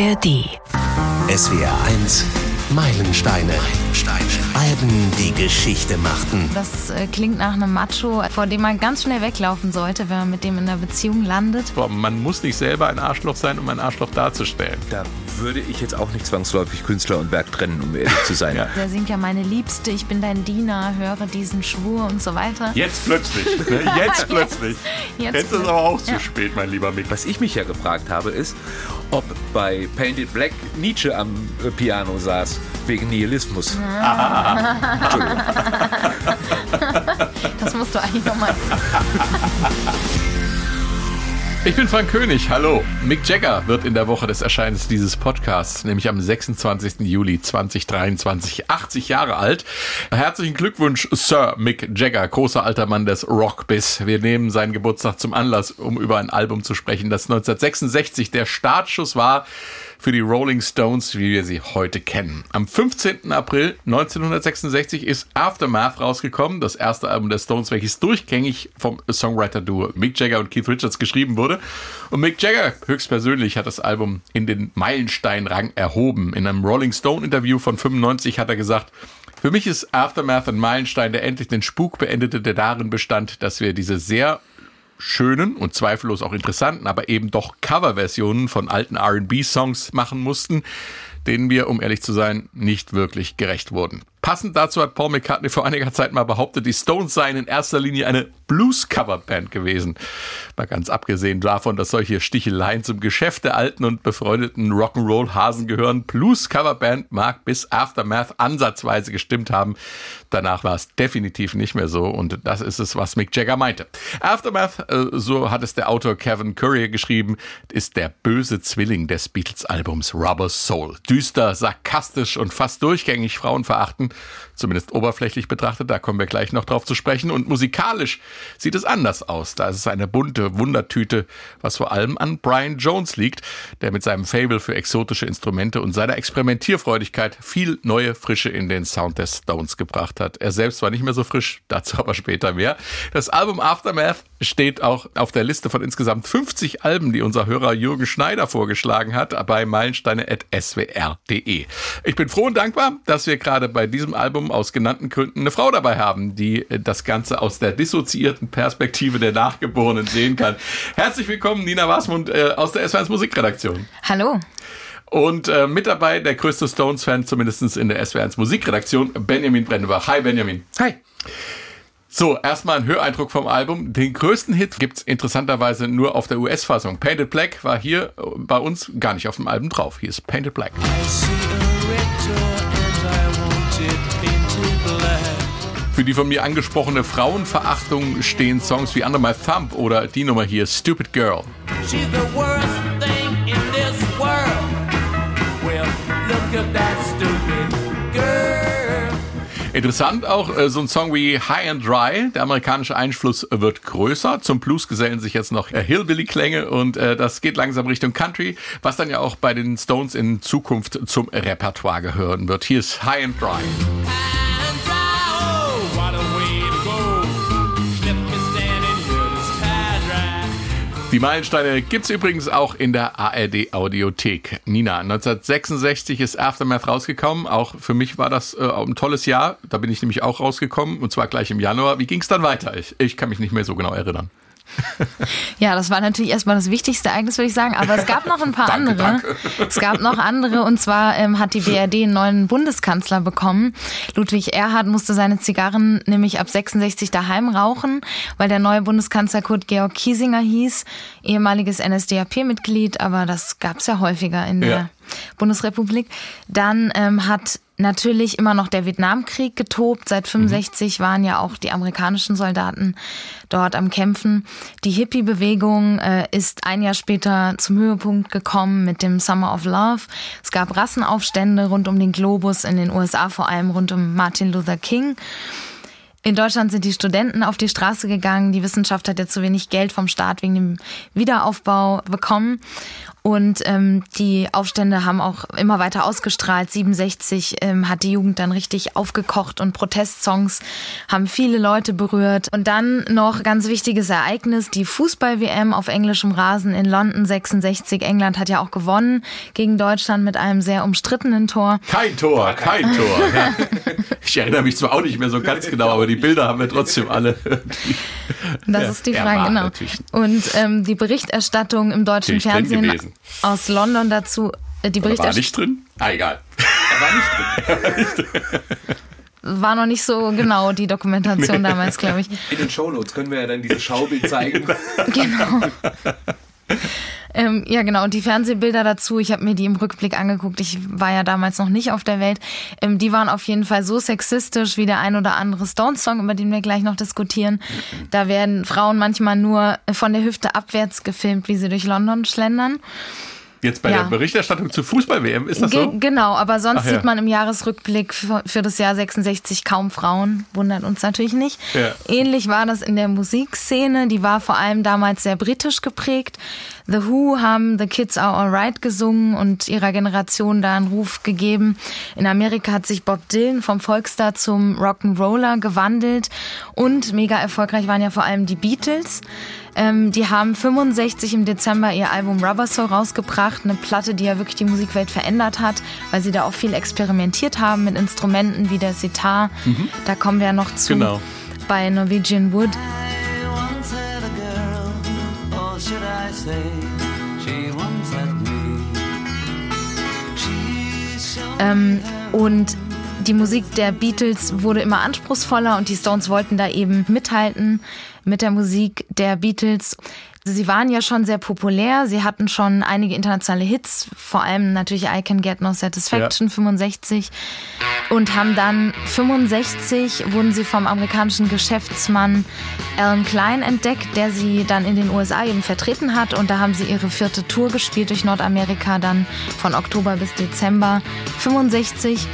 ARD. SWR 1 Meilensteine. Meilensteine. Alben, die Geschichte machten. Das äh, klingt nach einem Macho, vor dem man ganz schnell weglaufen sollte, wenn man mit dem in einer Beziehung landet. Man muss nicht selber ein Arschloch sein, um ein Arschloch darzustellen. Da würde ich jetzt auch nicht zwangsläufig Künstler und Werk trennen, um ehrlich zu sein. ja. Der singt ja meine Liebste, ich bin dein Diener, höre diesen Schwur und so weiter. Jetzt plötzlich, ne? jetzt plötzlich. Jetzt, jetzt ist es aber auch zu ja. spät, mein lieber Mick. Was ich mich ja gefragt habe, ist, ob bei Painted Black Nietzsche am äh, Piano saß, wegen Nihilismus. das musst du eigentlich nochmal. Ich bin Frank König, hallo. Mick Jagger wird in der Woche des Erscheinens dieses Podcasts, nämlich am 26. Juli 2023, 80 Jahre alt. Herzlichen Glückwunsch, Sir Mick Jagger, großer alter Mann des Rockbiss. Wir nehmen seinen Geburtstag zum Anlass, um über ein Album zu sprechen, das 1966 der Startschuss war für die Rolling Stones, wie wir sie heute kennen. Am 15. April 1966 ist Aftermath rausgekommen, das erste Album der Stones, welches durchgängig vom Songwriter-Duo Mick Jagger und Keith Richards geschrieben wurde. Und Mick Jagger höchstpersönlich hat das Album in den Meilensteinrang erhoben. In einem Rolling Stone-Interview von 95 hat er gesagt, für mich ist Aftermath ein Meilenstein, der endlich den Spuk beendete, der darin bestand, dass wir diese sehr schönen und zweifellos auch interessanten, aber eben doch Coverversionen von alten RB-Songs machen mussten, denen wir, um ehrlich zu sein, nicht wirklich gerecht wurden. Passend dazu hat Paul McCartney vor einiger Zeit mal behauptet, die Stones seien in erster Linie eine Blues-Cover-Band gewesen. Mal ganz abgesehen davon, dass solche Sticheleien zum Geschäft der alten und befreundeten Rock'n'Roll-Hasen gehören. Blues-Cover-Band mag bis Aftermath ansatzweise gestimmt haben. Danach war es definitiv nicht mehr so und das ist es, was Mick Jagger meinte. Aftermath, äh, so hat es der Autor Kevin Currier geschrieben, ist der böse Zwilling des Beatles-Albums Rubber Soul. Düster, sarkastisch und fast durchgängig frauenverachtend zumindest oberflächlich betrachtet, da kommen wir gleich noch drauf zu sprechen. Und musikalisch sieht es anders aus. Da ist es eine bunte Wundertüte, was vor allem an Brian Jones liegt, der mit seinem Fable für exotische Instrumente und seiner Experimentierfreudigkeit viel neue Frische in den Sound des Stones gebracht hat. Er selbst war nicht mehr so frisch, dazu aber später mehr. Das Album Aftermath steht auch auf der Liste von insgesamt 50 Alben, die unser Hörer Jürgen Schneider vorgeschlagen hat, bei meilensteine.swr.de. Ich bin froh und dankbar, dass wir gerade bei diesem Album aus genannten Gründen eine Frau dabei haben, die äh, das Ganze aus der dissoziierten Perspektive der Nachgeborenen sehen kann. Herzlich willkommen, Nina Wasmund äh, aus der SW1 Musikredaktion. Hallo. Und äh, mit dabei der größte Stones-Fan, zumindest in der SW1 Musikredaktion, Benjamin Brennebach. Hi, Benjamin. Hi. So, erstmal ein Höraeindruck vom Album. Den größten Hit gibt's interessanterweise nur auf der US-Fassung. Painted Black war hier äh, bei uns gar nicht auf dem Album drauf. Hier ist Painted Black. Für die von mir angesprochene Frauenverachtung stehen Songs wie Under My Thumb oder die Nummer hier Stupid Girl. She's the worst thing in this world. Well, look at that. Interessant auch äh, so ein Song wie High and Dry. Der amerikanische Einfluss wird größer. Zum Blues gesellen sich jetzt noch äh, Hillbilly-Klänge und äh, das geht langsam Richtung Country, was dann ja auch bei den Stones in Zukunft zum Repertoire gehören wird. Hier ist High and Dry. Die Meilensteine gibt's übrigens auch in der ARD Audiothek. Nina, 1966 ist Aftermath rausgekommen. Auch für mich war das äh, ein tolles Jahr. Da bin ich nämlich auch rausgekommen und zwar gleich im Januar. Wie ging's dann weiter? Ich, ich kann mich nicht mehr so genau erinnern. Ja, das war natürlich erstmal das wichtigste Ereignis, würde ich sagen. Aber es gab noch ein paar danke, andere. Danke. Es gab noch andere. Und zwar ähm, hat die BRD einen neuen Bundeskanzler bekommen. Ludwig Erhard musste seine Zigarren nämlich ab 66 daheim rauchen, weil der neue Bundeskanzler Kurt Georg Kiesinger hieß. Ehemaliges NSDAP-Mitglied, aber das gab es ja häufiger in der ja. Bundesrepublik. Dann ähm, hat natürlich immer noch der Vietnamkrieg getobt. Seit 65 mhm. waren ja auch die amerikanischen Soldaten dort am Kämpfen. Die Hippie-Bewegung äh, ist ein Jahr später zum Höhepunkt gekommen mit dem Summer of Love. Es gab Rassenaufstände rund um den Globus in den USA, vor allem rund um Martin Luther King. In Deutschland sind die Studenten auf die Straße gegangen. Die Wissenschaft hat ja zu wenig Geld vom Staat wegen dem Wiederaufbau bekommen. Und ähm, die Aufstände haben auch immer weiter ausgestrahlt. 67 ähm, hat die Jugend dann richtig aufgekocht und Protestsongs haben viele Leute berührt. Und dann noch ganz wichtiges Ereignis, die Fußball-WM auf englischem Rasen in London 66. England hat ja auch gewonnen gegen Deutschland mit einem sehr umstrittenen Tor. Kein Tor, kein Tor. Ja. Ich erinnere mich zwar auch nicht mehr so ganz genau, aber die Bilder haben wir trotzdem alle. Das ja, ist die Frage, genau. Natürlich. Und ähm, die Berichterstattung im deutschen Fernsehen aus London dazu. Äh, die Berichterstattung. War nicht drin? Ah, egal. Er war nicht drin. War nicht drin. War noch nicht so genau die Dokumentation damals, glaube ich. In den Shownotes können wir ja dann dieses Schaubild zeigen. genau. Ähm, ja, genau. Und die Fernsehbilder dazu, ich habe mir die im Rückblick angeguckt. Ich war ja damals noch nicht auf der Welt. Ähm, die waren auf jeden Fall so sexistisch wie der ein oder andere Stones-Song, über den wir gleich noch diskutieren. Da werden Frauen manchmal nur von der Hüfte abwärts gefilmt, wie sie durch London schlendern. Jetzt bei ja. der Berichterstattung zur Fußball-WM, ist das so? Ge genau, aber sonst ja. sieht man im Jahresrückblick für das Jahr 66 kaum Frauen. Wundert uns natürlich nicht. Ja. Ähnlich war das in der Musikszene. Die war vor allem damals sehr britisch geprägt. The Who haben The Kids Are Alright gesungen und ihrer Generation da einen Ruf gegeben. In Amerika hat sich Bob Dylan vom Volksstar zum Rock'n'Roller gewandelt und mega erfolgreich waren ja vor allem die Beatles. Ähm, die haben 65 im Dezember ihr Album Rubber Soul rausgebracht, eine Platte, die ja wirklich die Musikwelt verändert hat, weil sie da auch viel experimentiert haben mit Instrumenten wie der Sitar. Mhm. Da kommen wir ja noch zu. Genau. Bei Norwegian Wood. Ähm, und die Musik der Beatles wurde immer anspruchsvoller und die Stones wollten da eben mithalten mit der Musik der Beatles. Sie waren ja schon sehr populär. Sie hatten schon einige internationale Hits, vor allem natürlich I Can Get No Satisfaction ja. 65 und haben dann 65 wurden sie vom amerikanischen Geschäftsmann Alan Klein entdeckt, der sie dann in den USA eben vertreten hat und da haben sie ihre vierte Tour gespielt durch Nordamerika dann von Oktober bis Dezember 65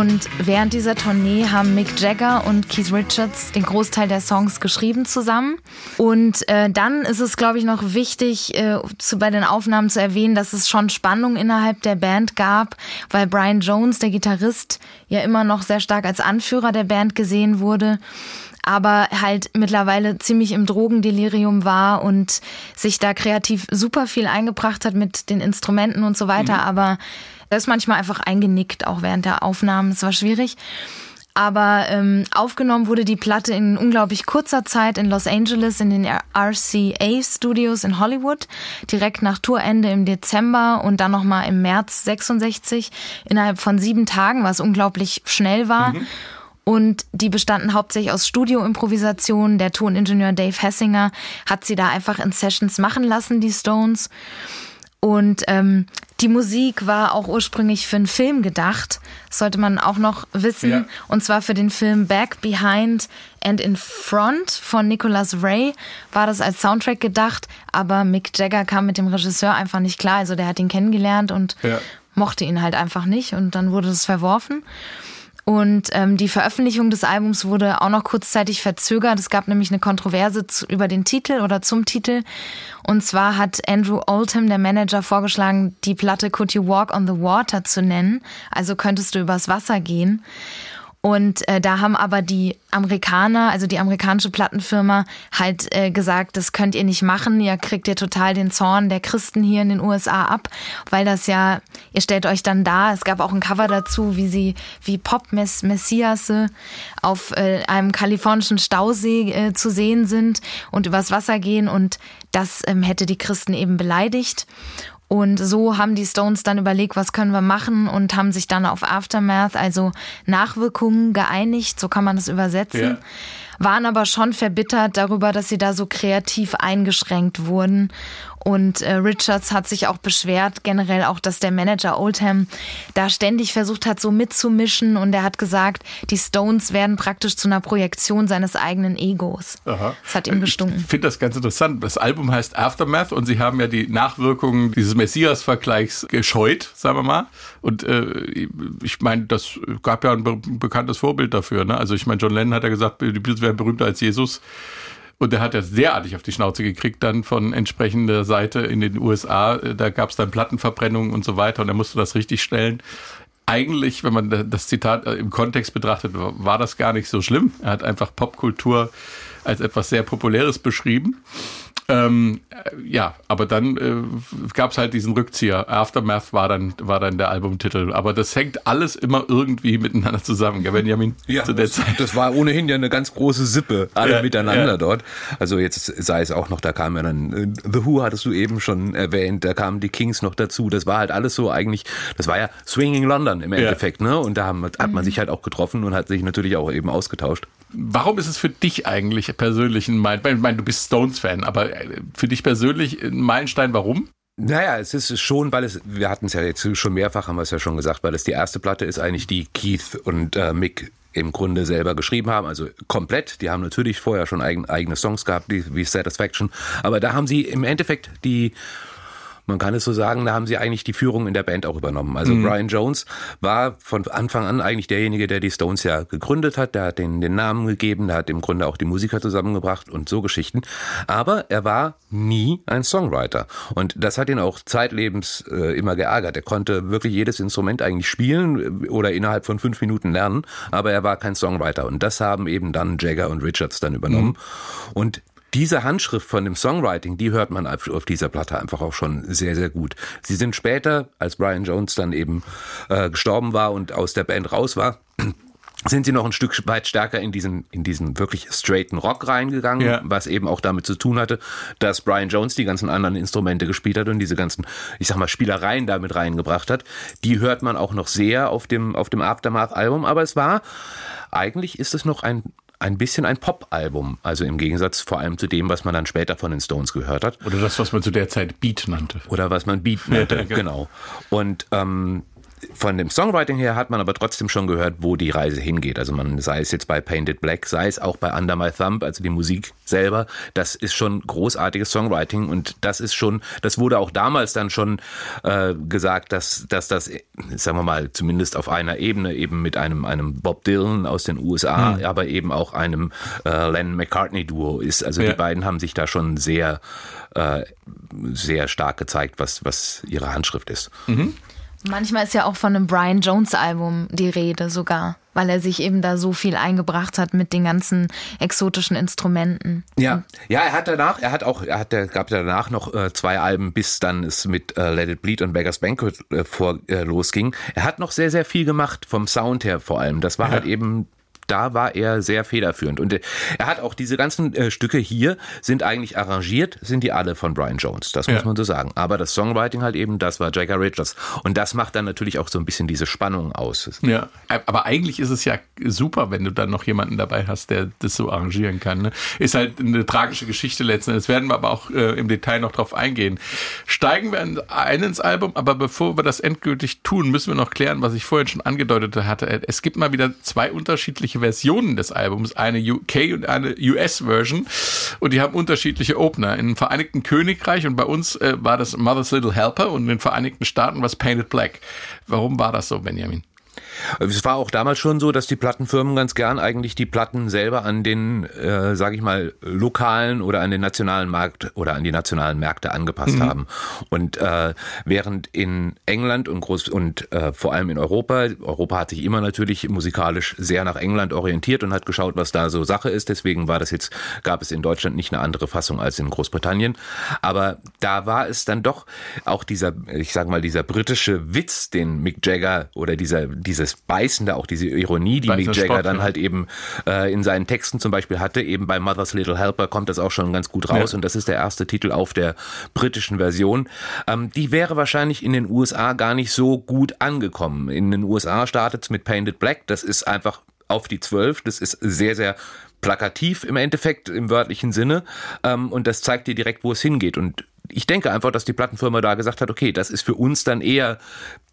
Und während dieser Tournee haben Mick Jagger und Keith Richards den Großteil der Songs geschrieben zusammen. Und äh, dann ist es, glaube ich, noch wichtig, äh, zu, bei den Aufnahmen zu erwähnen, dass es schon Spannung innerhalb der Band gab, weil Brian Jones, der Gitarrist, ja immer noch sehr stark als Anführer der Band gesehen wurde aber halt mittlerweile ziemlich im Drogendelirium war und sich da kreativ super viel eingebracht hat mit den Instrumenten und so weiter, mhm. aber er ist manchmal einfach eingenickt, auch während der Aufnahmen. Es war schwierig. Aber ähm, aufgenommen wurde die Platte in unglaublich kurzer Zeit in Los Angeles in den RCA Studios in Hollywood, direkt nach Tourende im Dezember und dann nochmal im März 66 innerhalb von sieben Tagen, was unglaublich schnell war. Mhm. Und die bestanden hauptsächlich aus Studioimprovisationen. Der Toningenieur Dave Hessinger hat sie da einfach in Sessions machen lassen, die Stones. Und ähm, die Musik war auch ursprünglich für einen Film gedacht. Das sollte man auch noch wissen. Ja. Und zwar für den Film Back, Behind and in Front von Nicholas Ray war das als Soundtrack gedacht. Aber Mick Jagger kam mit dem Regisseur einfach nicht klar. Also der hat ihn kennengelernt und ja. mochte ihn halt einfach nicht. Und dann wurde es verworfen. Und ähm, die Veröffentlichung des Albums wurde auch noch kurzzeitig verzögert. Es gab nämlich eine Kontroverse zu, über den Titel oder zum Titel. Und zwar hat Andrew Oldham, der Manager, vorgeschlagen, die Platte Could You Walk on the Water zu nennen. Also könntest du übers Wasser gehen. Und äh, da haben aber die Amerikaner, also die amerikanische Plattenfirma, halt äh, gesagt, das könnt ihr nicht machen. Ihr kriegt ihr total den Zorn der Christen hier in den USA ab, weil das ja, ihr stellt euch dann da. Es gab auch ein Cover dazu, wie sie wie Pop Messias auf äh, einem kalifornischen Stausee äh, zu sehen sind und übers Wasser gehen und das ähm, hätte die Christen eben beleidigt. Und so haben die Stones dann überlegt, was können wir machen und haben sich dann auf Aftermath, also Nachwirkungen geeinigt, so kann man das übersetzen. Ja. Waren aber schon verbittert darüber, dass sie da so kreativ eingeschränkt wurden Und äh, Richards hat sich auch beschwert, generell auch, dass der Manager Oldham da ständig versucht hat, so mitzumischen. Und er hat gesagt, die Stones werden praktisch zu einer Projektion seines eigenen Egos. Aha. Das hat ihm gestunken. Ich finde das ganz interessant. Das Album heißt Aftermath und sie haben ja die Nachwirkungen dieses Messias-Vergleichs gescheut, sagen wir mal. Und äh, ich meine, das gab ja ein be bekanntes Vorbild dafür. Ne? Also ich meine, John Lennon hat ja gesagt, die Beatles wären berühmter als Jesus. Und der hat ja derartig auf die Schnauze gekriegt dann von entsprechender Seite in den USA. Da gab es dann Plattenverbrennungen und so weiter und er musste das richtig stellen. Eigentlich, wenn man das Zitat im Kontext betrachtet, war das gar nicht so schlimm. Er hat einfach Popkultur als etwas sehr Populäres beschrieben. Ähm, äh, ja, aber dann äh, gab es halt diesen Rückzieher. Aftermath war dann, war dann der Albumtitel. Aber das hängt alles immer irgendwie miteinander zusammen, gell, Benjamin? Ja, zu der das, Zeit. das war ohnehin ja eine ganz große Sippe, alle ja, miteinander ja. dort. Also jetzt sei es auch noch, da kam ja dann äh, The Who, hattest du eben schon erwähnt, da kamen die Kings noch dazu. Das war halt alles so eigentlich, das war ja Swinging London im Endeffekt, ja. ne? Und da haben, hat man mhm. sich halt auch getroffen und hat sich natürlich auch eben ausgetauscht. Warum ist es für dich eigentlich persönlich ein Meilenstein? Ich meine, du bist Stones-Fan, aber für dich persönlich ein Meilenstein, warum? Naja, es ist schon, weil es, wir hatten es ja jetzt schon mehrfach, haben wir es ja schon gesagt, weil es die erste Platte ist eigentlich, die Keith und äh, Mick im Grunde selber geschrieben haben, also komplett. Die haben natürlich vorher schon eigen, eigene Songs gehabt, wie Satisfaction, aber da haben sie im Endeffekt die man kann es so sagen, da haben sie eigentlich die Führung in der Band auch übernommen. Also mhm. Brian Jones war von Anfang an eigentlich derjenige, der die Stones ja gegründet hat. Der hat den, den Namen gegeben, der hat im Grunde auch die Musiker zusammengebracht und so Geschichten. Aber er war nie ein Songwriter. Und das hat ihn auch zeitlebens äh, immer geärgert. Er konnte wirklich jedes Instrument eigentlich spielen äh, oder innerhalb von fünf Minuten lernen, aber er war kein Songwriter. Und das haben eben dann Jagger und Richards dann übernommen. Mhm. Und diese Handschrift von dem Songwriting, die hört man auf dieser Platte einfach auch schon sehr, sehr gut. Sie sind später, als Brian Jones dann eben äh, gestorben war und aus der Band raus war, sind sie noch ein Stück weit stärker in diesen, in diesen wirklich straighten Rock reingegangen, ja. was eben auch damit zu tun hatte, dass Brian Jones die ganzen anderen Instrumente gespielt hat und diese ganzen, ich sag mal, Spielereien damit reingebracht hat. Die hört man auch noch sehr auf dem, auf dem Aftermath-Album, aber es war, eigentlich ist es noch ein ein bisschen ein Pop-Album, also im Gegensatz vor allem zu dem, was man dann später von den Stones gehört hat. Oder das, was man zu der Zeit Beat nannte. Oder was man Beat nannte, genau. Und ähm, von dem Songwriting her hat man aber trotzdem schon gehört, wo die Reise hingeht. Also man sei es jetzt bei Painted Black, sei es auch bei Under My Thumb, also die Musik selber, das ist schon großartiges Songwriting und das ist schon, das wurde auch damals dann schon äh, gesagt, dass, dass das, sagen wir mal, zumindest auf einer Ebene eben mit einem, einem Bob Dylan aus den USA, mhm. aber eben auch einem äh, Lennon McCartney Duo ist. Also ja. die beiden haben sich da schon sehr, äh, sehr stark gezeigt, was, was ihre Handschrift ist. Mhm. Manchmal ist ja auch von einem Brian Jones Album die Rede sogar, weil er sich eben da so viel eingebracht hat mit den ganzen exotischen Instrumenten. Ja, ja, er hat danach, er hat auch, er hat, gab danach noch äh, zwei Alben, bis dann es mit äh, Let It Bleed und Beggars Banquet äh, vor äh, losging. Er hat noch sehr, sehr viel gemacht vom Sound her vor allem. Das war ja. halt eben da war er sehr federführend. Und äh, er hat auch diese ganzen äh, Stücke hier sind eigentlich arrangiert, sind die alle von Brian Jones. Das ja. muss man so sagen. Aber das Songwriting halt eben, das war Jagger Richards. Und das macht dann natürlich auch so ein bisschen diese Spannung aus. Ja, aber eigentlich ist es ja super, wenn du dann noch jemanden dabei hast, der das so arrangieren kann. Ne? Ist halt eine tragische Geschichte letzten Endes. Werden wir aber auch äh, im Detail noch drauf eingehen. Steigen wir ein ins Album, aber bevor wir das endgültig tun, müssen wir noch klären, was ich vorhin schon angedeutet hatte. Es gibt mal wieder zwei unterschiedliche Versionen des Albums, eine UK und eine US-Version. Und die haben unterschiedliche Opener. Im Vereinigten Königreich und bei uns äh, war das Mother's Little Helper und in den Vereinigten Staaten war es Painted Black. Warum war das so, Benjamin? Es war auch damals schon so, dass die Plattenfirmen ganz gern eigentlich die Platten selber an den, äh, sage ich mal, lokalen oder an den nationalen Markt oder an die nationalen Märkte angepasst mhm. haben. Und äh, während in England und groß und äh, vor allem in Europa, Europa hat sich immer natürlich musikalisch sehr nach England orientiert und hat geschaut, was da so Sache ist. Deswegen war das jetzt, gab es in Deutschland nicht eine andere Fassung als in Großbritannien. Aber da war es dann doch auch dieser, ich sage mal, dieser britische Witz, den Mick Jagger oder dieser, dieses dieses Beißende, auch diese Ironie, die Mick Jagger Sport, dann ja. halt eben äh, in seinen Texten zum Beispiel hatte, eben bei Mother's Little Helper kommt das auch schon ganz gut raus ja. und das ist der erste Titel auf der britischen Version. Ähm, die wäre wahrscheinlich in den USA gar nicht so gut angekommen. In den USA startet es mit Painted Black, das ist einfach auf die Zwölf, das ist sehr, sehr plakativ im Endeffekt, im wörtlichen Sinne. Ähm, und das zeigt dir direkt, wo es hingeht. Und ich denke einfach, dass die Plattenfirma da gesagt hat, okay, das ist für uns dann eher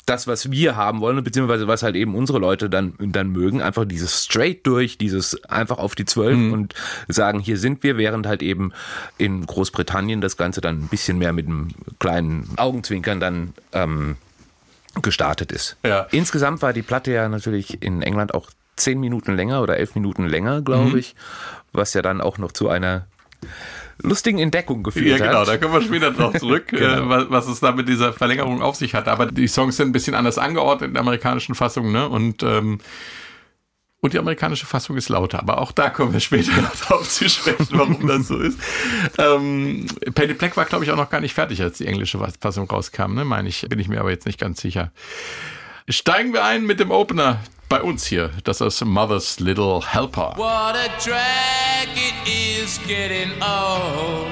das, was wir haben wollen, beziehungsweise was halt eben unsere Leute dann, dann mögen, einfach dieses straight durch, dieses einfach auf die Zwölf mhm. und sagen, hier sind wir, während halt eben in Großbritannien das Ganze dann ein bisschen mehr mit einem kleinen Augenzwinkern dann ähm, gestartet ist. Ja. Insgesamt war die Platte ja natürlich in England auch zehn Minuten länger oder elf Minuten länger, glaube mhm. ich, was ja dann auch noch zu einer lustigen Entdeckung geführt hat. Ja, genau, hat. da kommen wir später drauf zurück, genau. äh, was, was, es da mit dieser Verlängerung auf sich hat. Aber die Songs sind ein bisschen anders angeordnet in der amerikanischen Fassung, ne? Und ähm, und die amerikanische Fassung ist lauter, aber auch da kommen wir später noch drauf zu sprechen, warum das so ist. Ähm, Penny Black war, glaube ich, auch noch gar nicht fertig, als die englische Fassung rauskam, ne? Meine ich, bin ich mir aber jetzt nicht ganz sicher. Steigen wir ein mit dem Opener bei uns hier. Das ist Mother's Little Helper. What a drag it is getting old.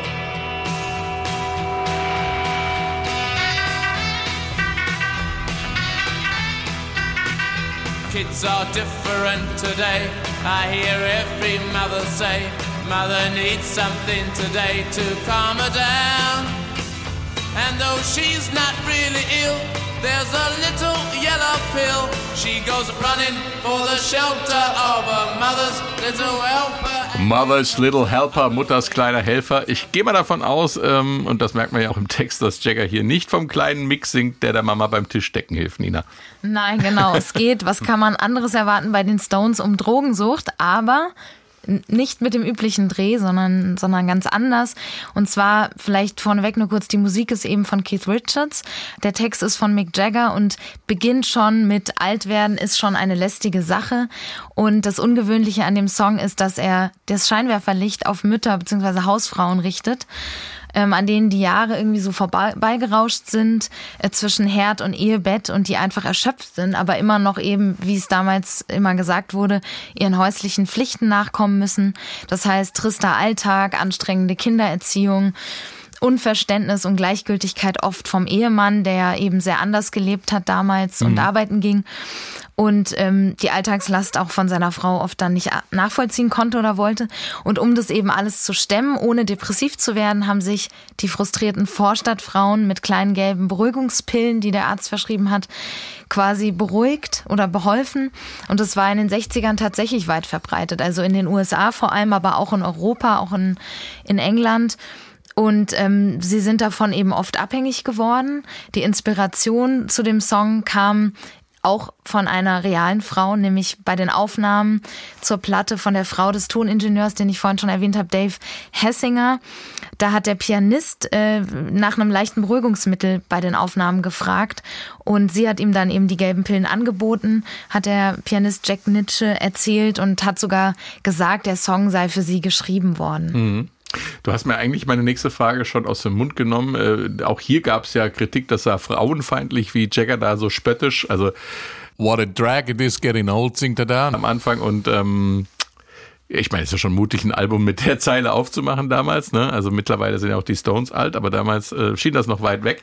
Kids are different today. I hear every mother say, Mother needs something today to calm her down. And though she's not really ill, There's a little yellow pill. She goes running for the shelter of her mother's little helper. Mother's Little Helper, Mutters kleiner Helfer. Ich gehe mal davon aus, ähm, und das merkt man ja auch im Text, dass Jagger hier nicht vom kleinen Mix singt, der der Mama beim Tisch decken hilft, Nina. Nein, genau. Es geht, was kann man anderes erwarten bei den Stones um Drogensucht, aber nicht mit dem üblichen Dreh, sondern, sondern ganz anders. Und zwar vielleicht vorneweg nur kurz, die Musik ist eben von Keith Richards. Der Text ist von Mick Jagger und beginnt schon mit Altwerden ist schon eine lästige Sache. Und das Ungewöhnliche an dem Song ist, dass er das Scheinwerferlicht auf Mütter bzw. Hausfrauen richtet ähm, an denen die Jahre irgendwie so vorbeigerauscht sind äh, zwischen Herd und Ehebett und die einfach erschöpft sind, aber immer noch eben, wie es damals immer gesagt wurde, ihren häuslichen Pflichten nachkommen müssen. Das heißt, trister Alltag, anstrengende Kindererziehung. Unverständnis und Gleichgültigkeit oft vom Ehemann, der eben sehr anders gelebt hat damals mhm. und arbeiten ging und ähm, die Alltagslast auch von seiner Frau oft dann nicht nachvollziehen konnte oder wollte. Und um das eben alles zu stemmen, ohne depressiv zu werden, haben sich die frustrierten Vorstadtfrauen mit kleinen gelben Beruhigungspillen, die der Arzt verschrieben hat, quasi beruhigt oder beholfen. Und das war in den 60ern tatsächlich weit verbreitet. Also in den USA vor allem, aber auch in Europa, auch in, in England. Und ähm, sie sind davon eben oft abhängig geworden. Die Inspiration zu dem Song kam auch von einer realen Frau, nämlich bei den Aufnahmen zur Platte von der Frau des Toningenieurs, den ich vorhin schon erwähnt habe, Dave Hessinger. Da hat der Pianist äh, nach einem leichten Beruhigungsmittel bei den Aufnahmen gefragt und sie hat ihm dann eben die gelben Pillen angeboten, hat der Pianist Jack Nitsche erzählt und hat sogar gesagt, der Song sei für sie geschrieben worden. Mhm. Du hast mir eigentlich meine nächste Frage schon aus dem Mund genommen. Äh, auch hier gab es ja Kritik, dass er frauenfeindlich wie Jagger da so spöttisch, also What a drag it is getting old, singt er da am Anfang und ähm, ich meine, es ist ja schon mutig, ein Album mit der Zeile aufzumachen damals. Ne? Also mittlerweile sind ja auch die Stones alt, aber damals äh, schien das noch weit weg.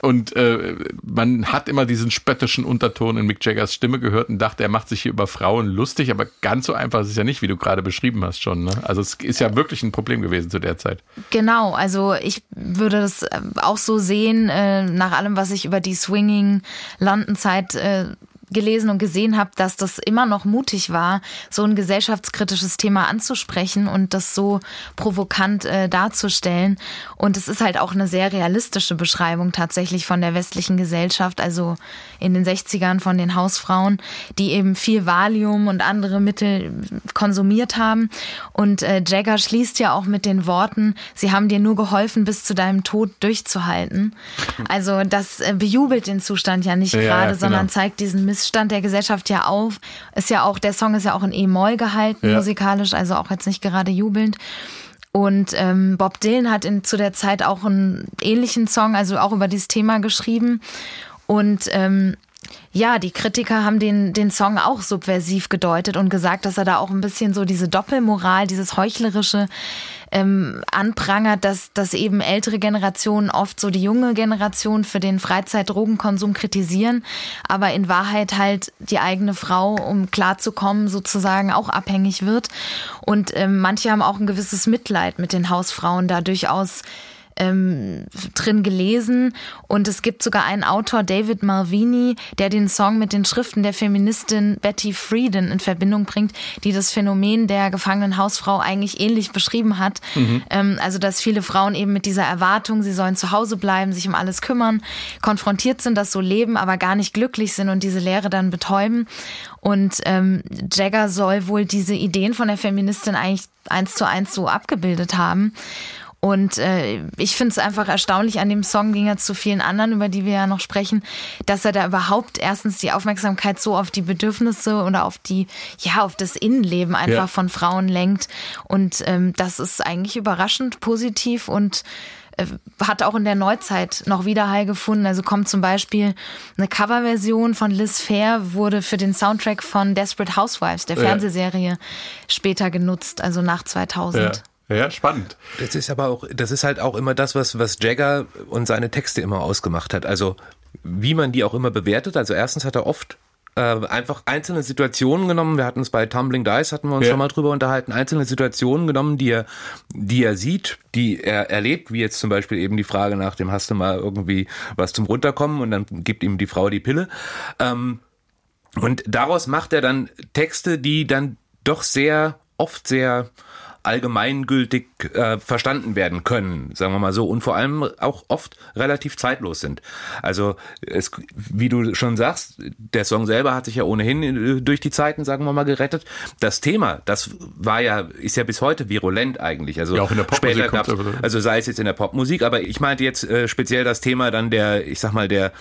Und äh, man hat immer diesen spöttischen Unterton in Mick Jaggers Stimme gehört und dachte, er macht sich hier über Frauen lustig, aber ganz so einfach ist es ja nicht, wie du gerade beschrieben hast schon. Ne? Also es ist ja wirklich ein Problem gewesen zu der Zeit. Genau, also ich würde das äh, auch so sehen, äh, nach allem, was ich über die Swinging-London-Zeit äh, gelesen und gesehen habe, dass das immer noch mutig war, so ein gesellschaftskritisches Thema anzusprechen und das so provokant äh, darzustellen. Und es ist halt auch eine sehr realistische Beschreibung tatsächlich von der westlichen Gesellschaft, also in den 60ern von den Hausfrauen, die eben viel Valium und andere Mittel konsumiert haben. Und äh, Jagger schließt ja auch mit den Worten, sie haben dir nur geholfen, bis zu deinem Tod durchzuhalten. Also das äh, bejubelt den Zustand ja nicht ja, gerade, ja, genau. sondern zeigt diesen Miss Stand der Gesellschaft ja auf. Ist ja auch, der Song ist ja auch in E-Moll gehalten, ja. musikalisch, also auch jetzt nicht gerade jubelnd. Und ähm, Bob Dylan hat in, zu der Zeit auch einen ähnlichen Song, also auch über dieses Thema geschrieben. Und ähm, ja, die Kritiker haben den, den Song auch subversiv gedeutet und gesagt, dass er da auch ein bisschen so diese Doppelmoral, dieses Heuchlerische ähm, anprangert, dass, dass eben ältere Generationen oft so die junge Generation für den Freizeitdrogenkonsum kritisieren, aber in Wahrheit halt die eigene Frau, um klarzukommen, sozusagen auch abhängig wird. Und ähm, manche haben auch ein gewisses Mitleid mit den Hausfrauen da durchaus ähm, drin gelesen. Und es gibt sogar einen Autor, David Malvini, der den Song mit den Schriften der Feministin Betty Friedan in Verbindung bringt, die das Phänomen der gefangenen Hausfrau eigentlich ähnlich beschrieben hat. Mhm. Ähm, also, dass viele Frauen eben mit dieser Erwartung, sie sollen zu Hause bleiben, sich um alles kümmern, konfrontiert sind, das so leben, aber gar nicht glücklich sind und diese Lehre dann betäuben. Und ähm, Jagger soll wohl diese Ideen von der Feministin eigentlich eins zu eins so abgebildet haben. Und äh, ich finde es einfach erstaunlich an dem Song, ging ja zu vielen anderen, über die wir ja noch sprechen, dass er da überhaupt erstens die Aufmerksamkeit so auf die Bedürfnisse oder auf die, ja, auf das Innenleben einfach ja. von Frauen lenkt. Und ähm, das ist eigentlich überraschend positiv und äh, hat auch in der Neuzeit noch Widerhall gefunden. Also kommt zum Beispiel eine Coverversion von Liz Fair, wurde für den Soundtrack von Desperate Housewives, der Fernsehserie, ja. später genutzt, also nach 2000. Ja. Ja, spannend. Das ist aber auch, das ist halt auch immer das, was, was Jagger und seine Texte immer ausgemacht hat. Also, wie man die auch immer bewertet. Also, erstens hat er oft äh, einfach einzelne Situationen genommen. Wir hatten es bei Tumbling Dice, hatten wir uns ja. schon mal drüber unterhalten. Einzelne Situationen genommen, die er, die er sieht, die er erlebt, wie jetzt zum Beispiel eben die Frage nach dem, hast du mal irgendwie was zum Runterkommen und dann gibt ihm die Frau die Pille. Ähm, und daraus macht er dann Texte, die dann doch sehr, oft sehr allgemeingültig äh, verstanden werden können, sagen wir mal so, und vor allem auch oft relativ zeitlos sind. Also es, wie du schon sagst, der Song selber hat sich ja ohnehin äh, durch die Zeiten, sagen wir mal, gerettet. Das Thema, das war ja, ist ja bis heute virulent eigentlich. Also ja, auch in der Popmusik später also sei es jetzt in der Popmusik, aber ich meinte jetzt äh, speziell das Thema dann der, ich sag mal, der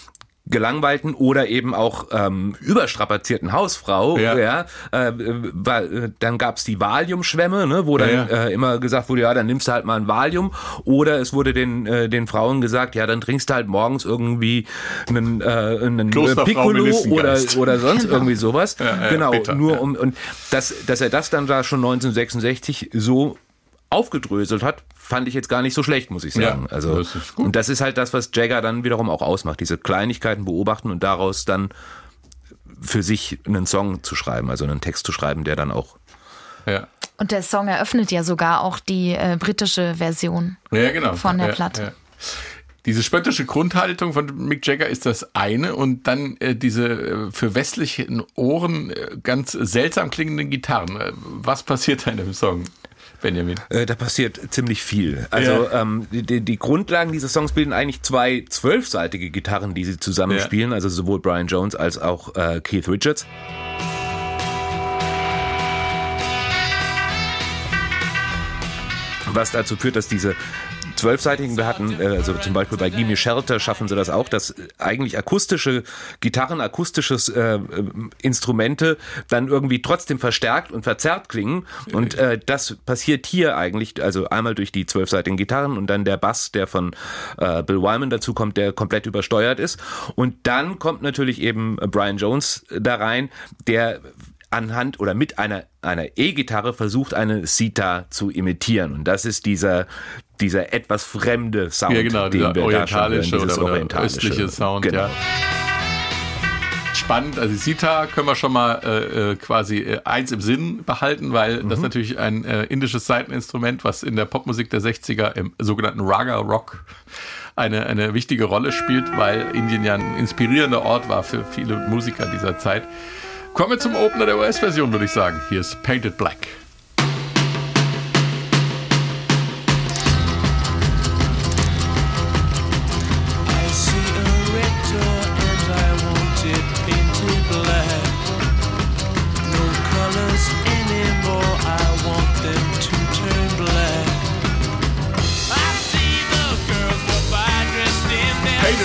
gelangweilten oder eben auch ähm, überstrapazierten Hausfrau, ja, ja äh, war, dann gab's die Valiumschwämme, ne, wo dann ja, ja. Äh, immer gesagt wurde, ja, dann nimmst du halt mal ein Valium, oder es wurde den äh, den Frauen gesagt, ja, dann trinkst du halt morgens irgendwie einen, äh, einen Piccolo oder oder sonst irgendwie sowas, genau, bitter, nur um und dass dass er das dann da schon 1966 so aufgedröselt hat, fand ich jetzt gar nicht so schlecht, muss ich sagen. Ja, also das und das ist halt das, was Jagger dann wiederum auch ausmacht, diese Kleinigkeiten beobachten und daraus dann für sich einen Song zu schreiben, also einen Text zu schreiben, der dann auch ja. Und der Song eröffnet ja sogar auch die äh, britische Version ja, genau. von der ja, Platte. Ja. Diese spöttische Grundhaltung von Mick Jagger ist das eine und dann äh, diese äh, für westliche Ohren äh, ganz seltsam klingenden Gitarren. Äh, was passiert da in dem Song? Benjamin? Äh, da passiert ziemlich viel. Also ja. ähm, die, die, Grundlagen dieses Songs bilden eigentlich zwei zwölfseitige Gitarren, die sie zusammenspielen, ja. also sowohl Brian Jones als auch äh, Keith Richards. Was dazu führt, dass diese zwölfseitigen. Wir hatten, äh, also zum Beispiel bei Gimme Shelter schaffen sie das auch, dass eigentlich akustische Gitarren, akustisches äh, Instrumente dann irgendwie trotzdem verstärkt und verzerrt klingen. Und äh, das passiert hier eigentlich, also einmal durch die zwölfseitigen Gitarren und dann der Bass, der von äh, Bill Wyman dazu kommt, der komplett übersteuert ist. Und dann kommt natürlich eben Brian Jones da rein, der anhand oder mit einer einer E-Gitarre versucht, eine Sita zu imitieren. Und das ist dieser, dieser etwas fremde Sound, ja, genau, den wir orientalische hören, oder, orientalische. östliche Sound, genau. ja. Spannend, also Sita können wir schon mal äh, äh, quasi äh, eins im Sinn behalten, weil mhm. das natürlich ein äh, indisches Seiteninstrument, was in der Popmusik der 60er im sogenannten Raga Rock eine, eine wichtige Rolle spielt, weil Indien ja ein inspirierender Ort war für viele Musiker dieser Zeit. Kommen wir zum Opener der US-Version, würde ich sagen. Hier ist Painted Black.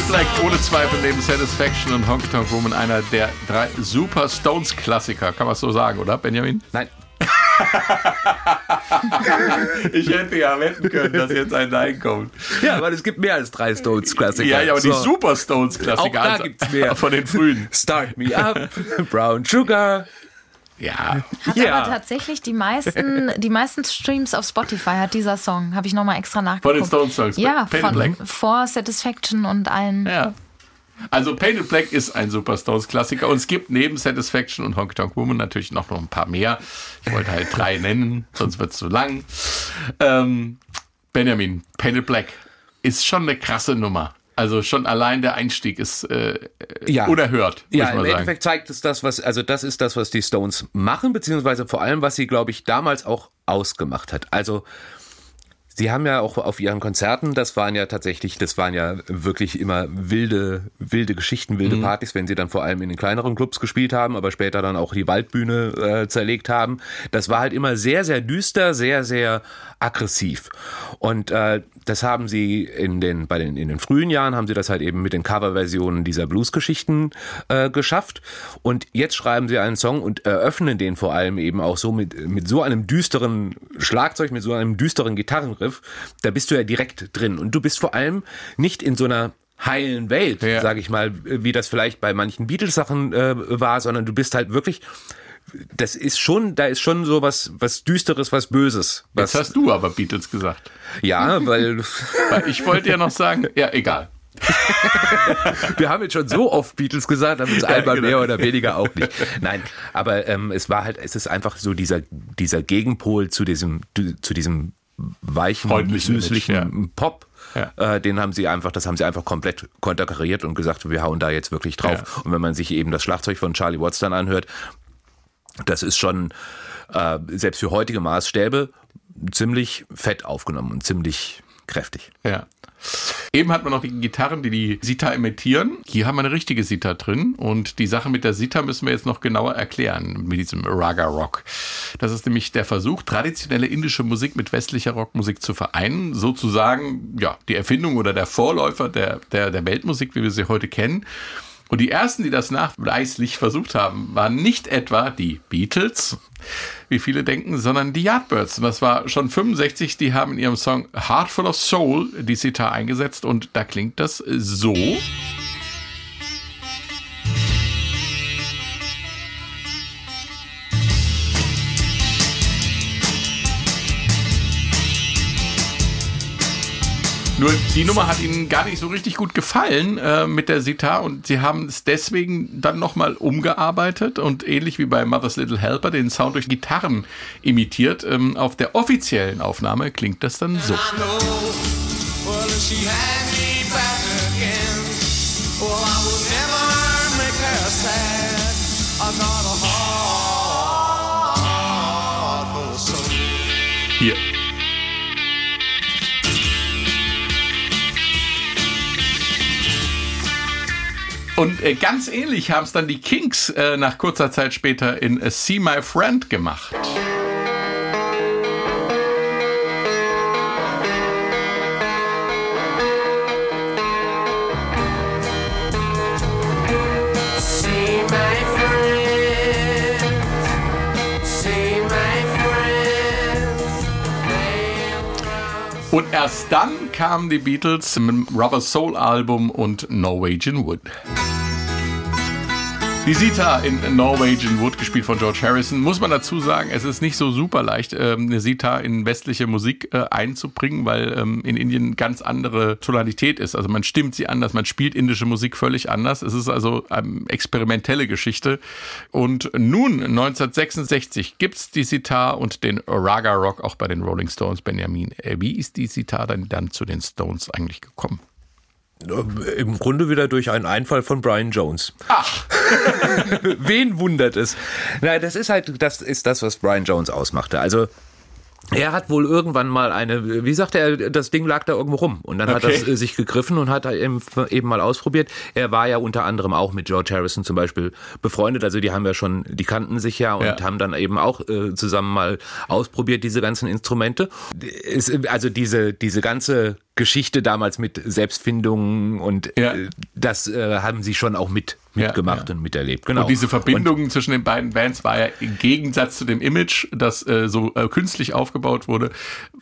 Black ohne Zweifel neben Satisfaction und Honky Tonk Woman einer der drei Super Stones Klassiker. Kann man es so sagen, oder Benjamin? Nein. ich hätte ja wetten können, dass jetzt ein Nein kommt. Ja, weil es gibt mehr als drei Stones-Klassiker. Ja, ja, aber so. die Super Stones-Klassiker. Auch da also, gibt's mehr. Von den frühen. Start Me Up, Brown Sugar. Ja. Hat ja. aber tatsächlich die meisten, die meisten Streams auf Spotify hat dieser Song. Habe ich nochmal extra nachgeguckt. Von den Stone Songs? Ja, Painted von Black. vor Satisfaction und allen. Ja. Also Painted Black ist ein Super Stones Klassiker und es gibt neben Satisfaction und Honky Tonk Woman natürlich noch, noch ein paar mehr. Ich wollte halt drei nennen, sonst wird es zu lang. Ähm, Benjamin, Painted Black. ist schon eine krasse Nummer. Also schon allein der Einstieg ist äh, Ja. unerhört. Ja, im. Endeffekt zeigt es das, was, also das ist das, was die Stones machen, beziehungsweise vor allem, was sie, glaube ich, damals auch ausgemacht hat. Also, Sie haben ja auch auf ihren Konzerten, das waren ja tatsächlich, das waren ja wirklich immer wilde, wilde Geschichten, wilde Partys, wenn sie dann vor allem in den kleineren Clubs gespielt haben, aber später dann auch die Waldbühne äh, zerlegt haben. Das war halt immer sehr, sehr düster, sehr, sehr aggressiv. Und äh, das haben sie in den, bei den, in den frühen Jahren haben sie das halt eben mit den Coverversionen dieser Bluesgeschichten äh, geschafft. Und jetzt schreiben sie einen Song und eröffnen den vor allem eben auch so mit, mit so einem düsteren Schlagzeug, mit so einem düsteren Gitarrenriff. Da bist du ja direkt drin. Und du bist vor allem nicht in so einer heilen Welt, Ja. sage ich mal, wie das vielleicht bei manchen Beatles-Sachen äh, war, sondern du bist halt wirklich das ist schon, da ist schon so was, was Düsteres, was Böses. Was, Jetzt hast du aber Beatles gesagt. ja, weil Weil ich wollte ja noch sagen, ja, egal. wir haben jetzt schon so oft Beatles gesagt, aber es einmal genau. mehr oder weniger auch nicht. Nein, aber ähm, es war halt, es ist einfach so dieser, dieser Gegenpol zu diesem, zu diesem weichen, Freundlichen süßlichen ja. Pop. Ja. Äh, den haben sie einfach, das haben sie einfach komplett konterkariert und gesagt, wir hauen da jetzt wirklich drauf. Ja. Und wenn man sich eben das Schlagzeug von Charlie Watts dann anhört, das ist schon äh, selbst für heutige Maßstäbe ziemlich fett aufgenommen und ziemlich kräftig. Ja. Eben hat man noch die Gitarren, die die Sita imitieren. Hier haben wir eine richtige Sita drin. Und die Sache mit der Sita müssen wir jetzt noch genauer erklären, mit diesem Raga Rock. Das ist nämlich der Versuch, traditionelle indische Musik mit westlicher Rockmusik zu vereinen. Sozusagen, ja, die Erfindung oder der Vorläufer der, der, der Weltmusik, wie wir sie heute kennen. Und die ersten, die das nachweislich versucht haben, waren nicht etwa die Beatles, wie viele denken, sondern die Yardbirds. Und das war schon 65, die haben in ihrem Song Heart Full of Soul die Sitar eingesetzt und da klingt das so. Nur die Nummer hat ihnen gar nicht so richtig gut gefallen äh, mit der Sitar und sie haben es deswegen dann nochmal umgearbeitet und ähnlich wie bei Mother's Little Helper den Sound durch Gitarren imitiert. Ähm, auf der offiziellen Aufnahme klingt das dann so. I know. Well, Und äh, ganz ähnlich haben es dann die Kings äh, nach kurzer Zeit später in äh, See My Friend gemacht. Und erst dann kamen die Beatles mit dem Rubber Soul Album und Norwegian Wood. Die Sita in Norwegian Wood, gespielt von George Harrison, muss man dazu sagen, es ist nicht so super leicht, ähm, eine Sita in westliche Musik äh, einzubringen, weil ähm, in Indien ganz andere Tonalität ist. Also man stimmt sie anders, man spielt indische Musik völlig anders. Es ist also eine experimentelle Geschichte. Und nun, 1966, gibt's die Sitar und den Raga Rock auch bei den Rolling Stones, Benjamin. Äh, Wie ist die Sitar dann, dann zu den Stones eigentlich gekommen? Im Grunde wieder durch einen Einfall von Brian Jones. Ach, Wen wundert es? Na, das ist halt, das ist das, was Brian Jones ausmachte. Also, er hat wohl irgendwann mal eine, wie sagt er, das Ding lag da irgendwo rum und dann hat Okay. er es, äh, sich gegriffen und hat er eben, eben mal ausprobiert. Er war ja unter anderem auch mit George Harrison zum Beispiel befreundet, also die haben ja schon, die kannten sich ja und Ja. haben dann eben auch äh, zusammen mal ausprobiert diese ganzen Instrumente. Es, also diese diese ganze Geschichte damals mit Selbstfindung und Ja. äh, das äh, haben sie schon auch mit Ja, mitgemacht ja. und miterlebt. Genau. Und diese Verbindung zwischen den beiden Bands war ja im Gegensatz zu dem Image, das äh, so äh, künstlich aufgebaut wurde,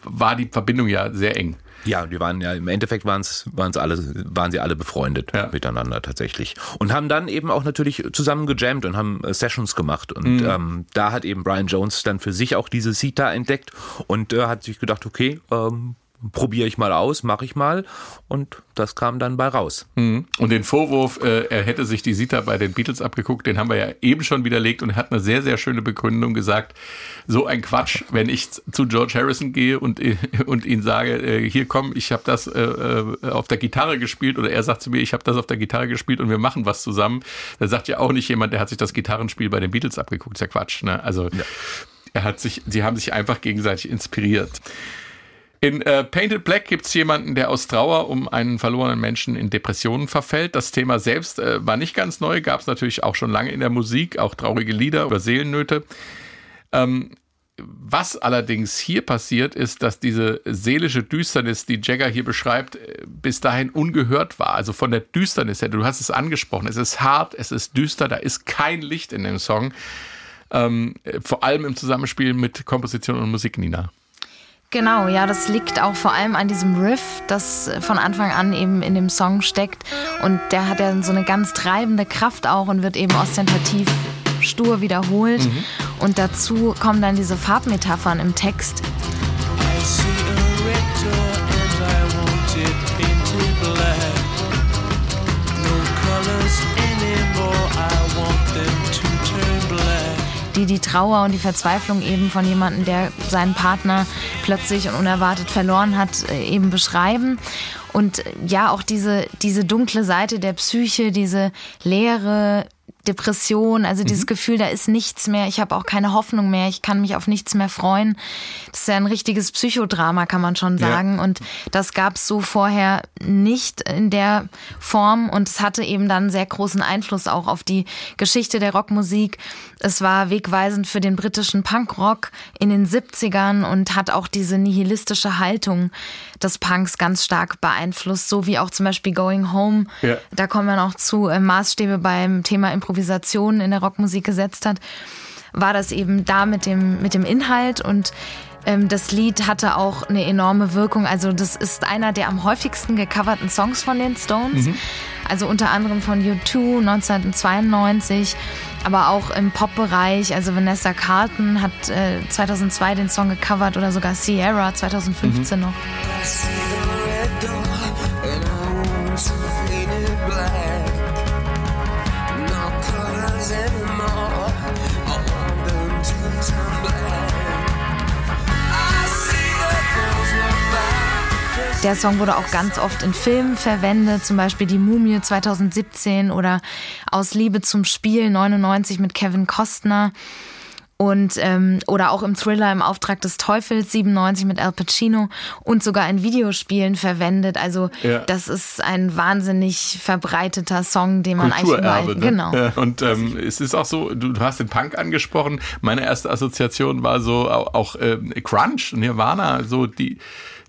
war die Verbindung ja sehr eng. Ja, die waren ja im Endeffekt waren es alle waren sie alle befreundet Ja. miteinander tatsächlich und haben dann eben auch natürlich zusammen gejammt und haben äh, Sessions gemacht und Mhm. ähm, da hat eben Brian Jones dann für sich auch diese Sita entdeckt und äh, hat sich gedacht, okay, ähm, probiere ich mal aus, mache ich mal und das kam dann bei raus. Mhm. Und den Vorwurf, äh, er hätte sich die Sita bei den Beatles abgeguckt, den haben wir ja eben schon widerlegt und er hat eine sehr, sehr schöne Begründung gesagt. So ein Quatsch, wenn ich zu George Harrison gehe und, und ihn sage, äh, hier komm, ich habe das äh, äh, auf der Gitarre gespielt oder er sagt zu mir, ich habe das auf der Gitarre gespielt und wir machen was zusammen. Da sagt ja auch nicht jemand, der hat sich das Gitarrenspiel bei den Beatles abgeguckt. Das ist ja Quatsch. Ne? Also ja. er hat sich, sie haben sich einfach gegenseitig inspiriert. In äh, Painted Black gibt es jemanden, der aus Trauer um einen verlorenen Menschen in Depressionen verfällt. Das Thema selbst äh, war nicht ganz neu, gab es natürlich auch schon lange in der Musik, auch traurige Lieder über Seelennöte. Ähm, was allerdings hier passiert, ist, dass diese seelische Düsternis, die Jagger hier beschreibt, äh, bis dahin ungehört war. Also von der Düsternis her, du hast es angesprochen, es ist hart, es ist düster, da ist kein Licht in dem Song. Ähm, vor allem im Zusammenspiel mit Komposition und Musik, Nina. Genau, ja, das liegt auch vor allem an diesem Riff, das von Anfang an eben in dem Song steckt. Und der hat ja so eine ganz treibende Kraft auch und wird eben ostentativ stur wiederholt. Mhm. Und dazu kommen dann diese Farbmetaphern im Text. Die die Trauer und die Verzweiflung eben von jemandem, der seinen Partner plötzlich und unerwartet verloren hat, äh, eben beschreiben. Und äh, ja, auch diese, diese dunkle Seite der Psyche, diese leere, Depression, also dieses mhm. Gefühl, da ist nichts mehr, ich habe auch keine Hoffnung mehr, ich kann mich auf nichts mehr freuen. Das ist ja ein richtiges Psychodrama, kann man schon sagen. Ja. Und das gab es so vorher nicht in der Form und es hatte eben dann sehr großen Einfluss auch auf die Geschichte der Rockmusik. Es war wegweisend für den britischen Punkrock in den 70ern und hat auch diese nihilistische Haltung des Punks ganz stark beeinflusst, so wie auch zum Beispiel Going Home. Ja. Da kommen wir noch zu äh, Maßstäbe beim Thema Improvisation in der Rockmusik gesetzt hat. War das eben da mit dem, mit dem Inhalt und ähm, das Lied hatte auch eine enorme Wirkung. Also das ist einer der am häufigsten gecoverten Songs von den Stones. Mhm. Also unter anderem von U2 1992, aber auch im Pop-Bereich. Also Vanessa Carlton hat äh, 2002 den Song gecovert oder sogar Sierra 2015 mhm. noch. Der Song wurde auch ganz oft in Filmen verwendet, zum Beispiel Die Mumie 2017 oder Aus Liebe zum Spiel 99 mit Kevin Costner. Und ähm, oder auch im Thriller im Auftrag des Teufels 97 mit Al Pacino und sogar in Videospielen verwendet. Also ja. das ist ein wahnsinnig verbreiteter Song, den man eigentlich überall, ne? genau. Ja, und ähm, es ist auch so, du, du, hast den Punk angesprochen. Meine erste Assoziation war so auch, auch äh, Crunch, Nirvana, so die